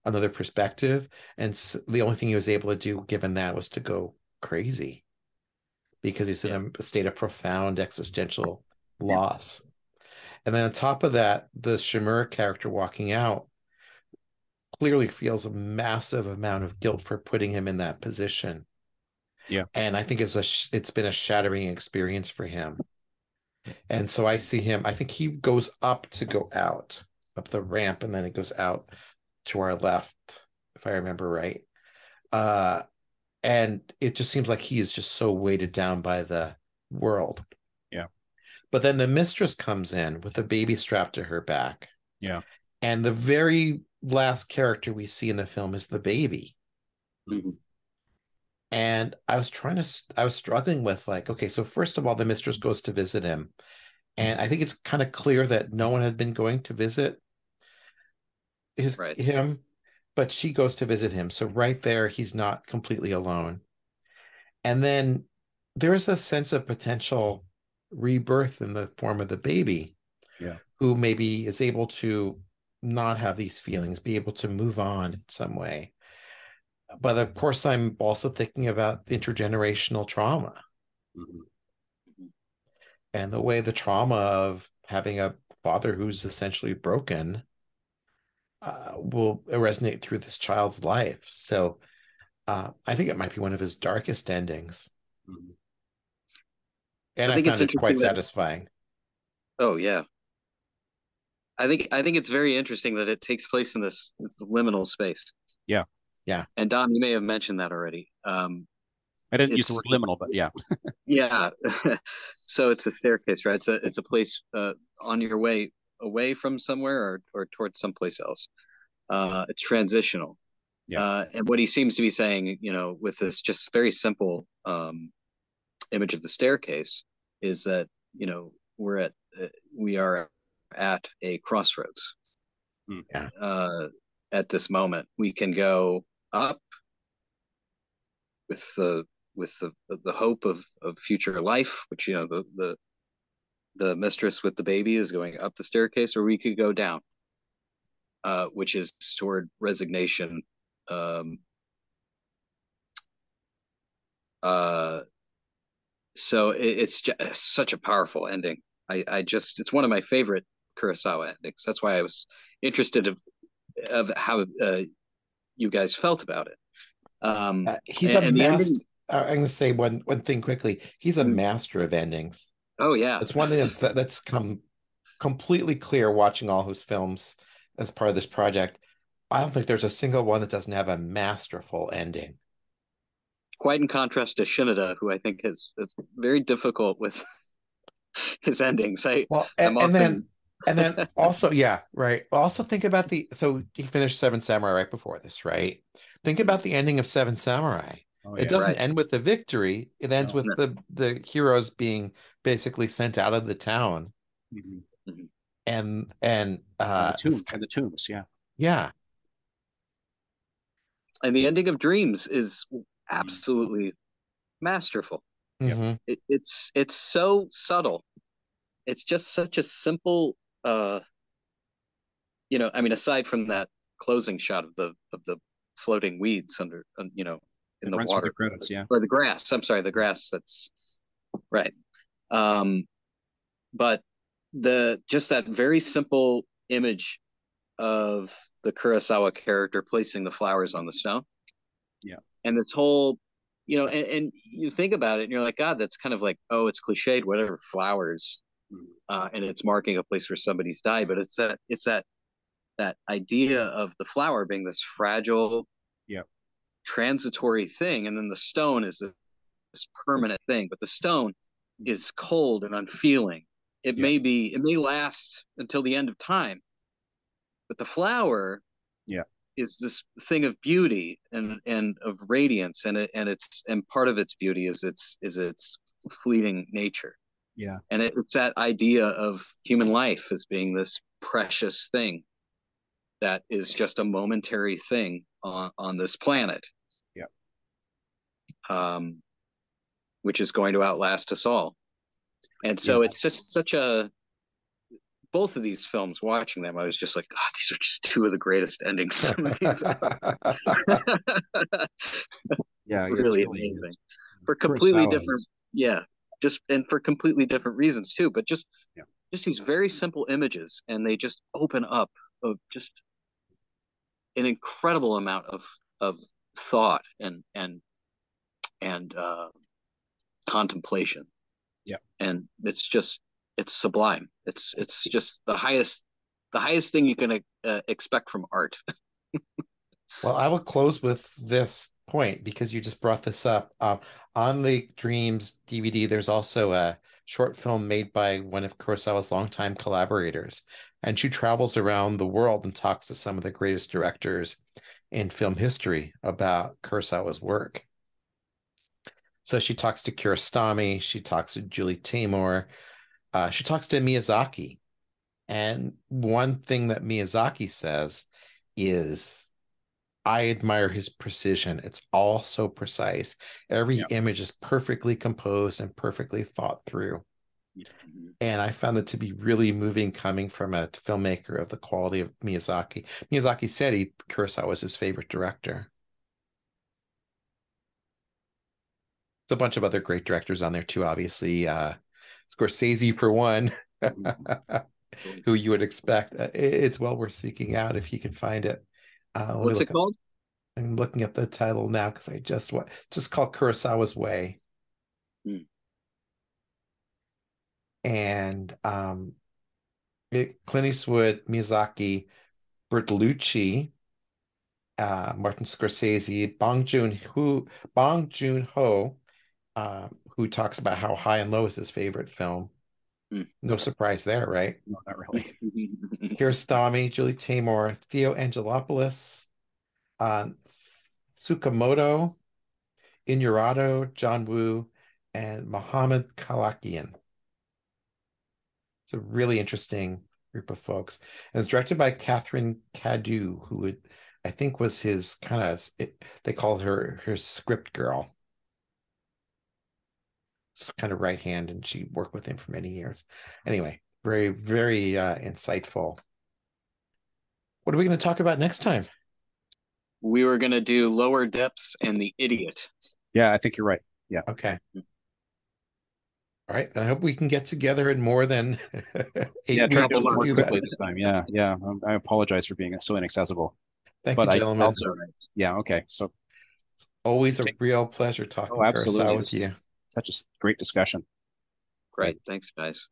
another perspective. And the only thing he was able to do, given that, was to go crazy because he's in a state of profound existential loss. And then on top of that, the Shimura character walking out clearly feels a massive amount of guilt for putting him in that position. Yeah. And I think it's a it's been a shattering experience for him. And so I see him, I think he goes up to go out up the ramp and then it goes out to our left, if I remember right. Uh and it just seems like he is just so weighted down by the world. Yeah. But then the mistress comes in with a baby strapped to her back. Yeah. And the very last character we see in the film is the baby. Mm-hmm. And I was trying to, I was struggling with like, okay, so first of all, the mistress goes to visit him. And I think it's kind of clear that no one had been going to visit his right. him, but she goes to visit him. So right there, he's not completely alone. And then there's a sense of potential rebirth in the form of the baby. Yeah. Who maybe is able to not have these feelings, be able to move on in some way. But of course, I'm also thinking about intergenerational trauma mm-hmm. and the way the trauma of having a father who's essentially broken uh, will resonate through this child's life. So uh, I think it might be one of his darkest endings. Mm-hmm. And I, I think it's it quite that... satisfying. Oh yeah, I think I think it's very interesting that it takes place in this, this liminal space. Yeah, yeah. And Dom, you may have mentioned that already. Um, I didn't use the word liminal, but yeah. yeah. so it's a staircase, right? It's a it's a place uh, on your way away from somewhere or or towards someplace else. Uh, it's transitional. Yeah. Uh, and what he seems to be saying, you know, with this just very simple um, image of the staircase, is that you know we're at uh, we are at a crossroads. Hmm. Yeah. Uh, at this moment, we can go up with the with the the hope of of future life, which you know the the the mistress with the baby is going up the staircase, or we could go down, uh, which is toward resignation. Um, uh, so it, it's just, such a powerful ending. I, I just it's one of my favorite Kurosawa endings. That's why I was interested of of how uh, you guys felt about it. Um, uh, he's and, a master. Ending... Uh, I'm going to say one one thing quickly. He's a mm-hmm. master of endings. Oh yeah, it's one thing that's that's come completely clear watching all his films as part of this project. I don't think there's a single one that doesn't have a masterful ending. Quite in contrast to Shinada, who I think is, is very difficult with his endings. I, well, and, often... and then and then also, yeah, right. Also think about the so he finished Seven Samurai right before this, right? Think about the ending of Seven Samurai. Oh, yeah, it doesn't right. end with the victory. It ends no, with no. the the heroes being basically sent out of the town. Mm-hmm. mm-hmm. And and uh and the, tomb, and the tombs, yeah. Yeah. And the ending of Dreams is absolutely masterful. Mm-hmm. It, it's it's so subtle. It's just such a simple uh you know i mean aside from that closing shot of the of the floating weeds under you know in the water the credits, yeah. Or the grass i'm sorry the grass that's right. Um but the just that very simple image of the kurosawa character placing the flowers on the stone. Yeah. And this whole you know and, and you think about it and you're like god that's kind of like oh it's cliched whatever flowers uh, and it's marking a place where somebody's died. But it's that it's that that idea of the flower being this fragile, yeah, transitory thing, and then the stone is this, this permanent thing. But the stone is cold and unfeeling. It may be it may last until the end of time, but the flower, yeah, is this thing of beauty and and of radiance and it and it's and part of its beauty is its is its fleeting nature yeah. And it's that idea of human life as being this precious thing that is just a momentary thing on, on this planet. Yeah. Um, which is going to outlast us all. And so yeah. it's just such a both of these films, watching them, I was just like, God, these are just two of the greatest endings. yeah, really amazing for completely different. Yeah, just and for completely different reasons too. But just Yeah. just these very simple images, and they just open up of just an incredible amount of of thought and and and uh, contemplation. Yeah. and it's just it's sublime. It's it's just the highest the highest thing you can uh, expect from art. Well, I will close with this point because you just brought this up. Um, on the Dreams DVD, there's also a short film made by one of Kurosawa's longtime collaborators, and she travels around the world and talks to some of the greatest directors in film history about Kurosawa's work. So she talks to Kiarostami, she talks to Julie Taymor, uh, she talks to Miyazaki. And one thing that Miyazaki says is, I admire his precision. It's all so precise. Every Yeah. image is perfectly composed and perfectly thought through. And I found it to be really moving coming from a filmmaker of the quality of Miyazaki. Miyazaki said he Kurosawa was his favorite director. There's a bunch of other great directors on there too, obviously. Uh, Scorsese for one, who you would expect. Uh, it's well worth seeking out if you can find it. Uh, What's it look up- called? I'm looking up the title now because I just what just called Kurosawa's Way. Hmm. And um it, Clint Eastwood, Miyazaki, Bertolucci, uh, Martin Scorsese, Bong Joon Ho, Bong Joon Ho, uh, who talks about how High and Low is his favorite film. Hmm. No surprise there, right? No, not really. Kiarostami, Julie Taymor, Theo Angelopoulos, uh, Tsukamoto, Inurado, John Woo, and Mohammed Kalakian. It's a really interesting group of folks. And it's directed by Catherine Cadou, who would, I think was his kind of, they called her her script girl. It's kind of right hand, and she worked with him for many years. Anyway, very, very uh, insightful. What are we going to talk about next time? we were gonna do lower depths and the idiot. Yeah, I think you're right. Yeah. Okay. All right. I hope we can get together in more than eight yeah, weeks to more do quickly this time. Yeah, yeah. Um, I apologize for being so inaccessible. Thank But you, I gentlemen. also, yeah, okay. So it's Always a real pleasure talking Oh, absolutely. Kurosawa with you. Such a great discussion. Great, thanks, guys.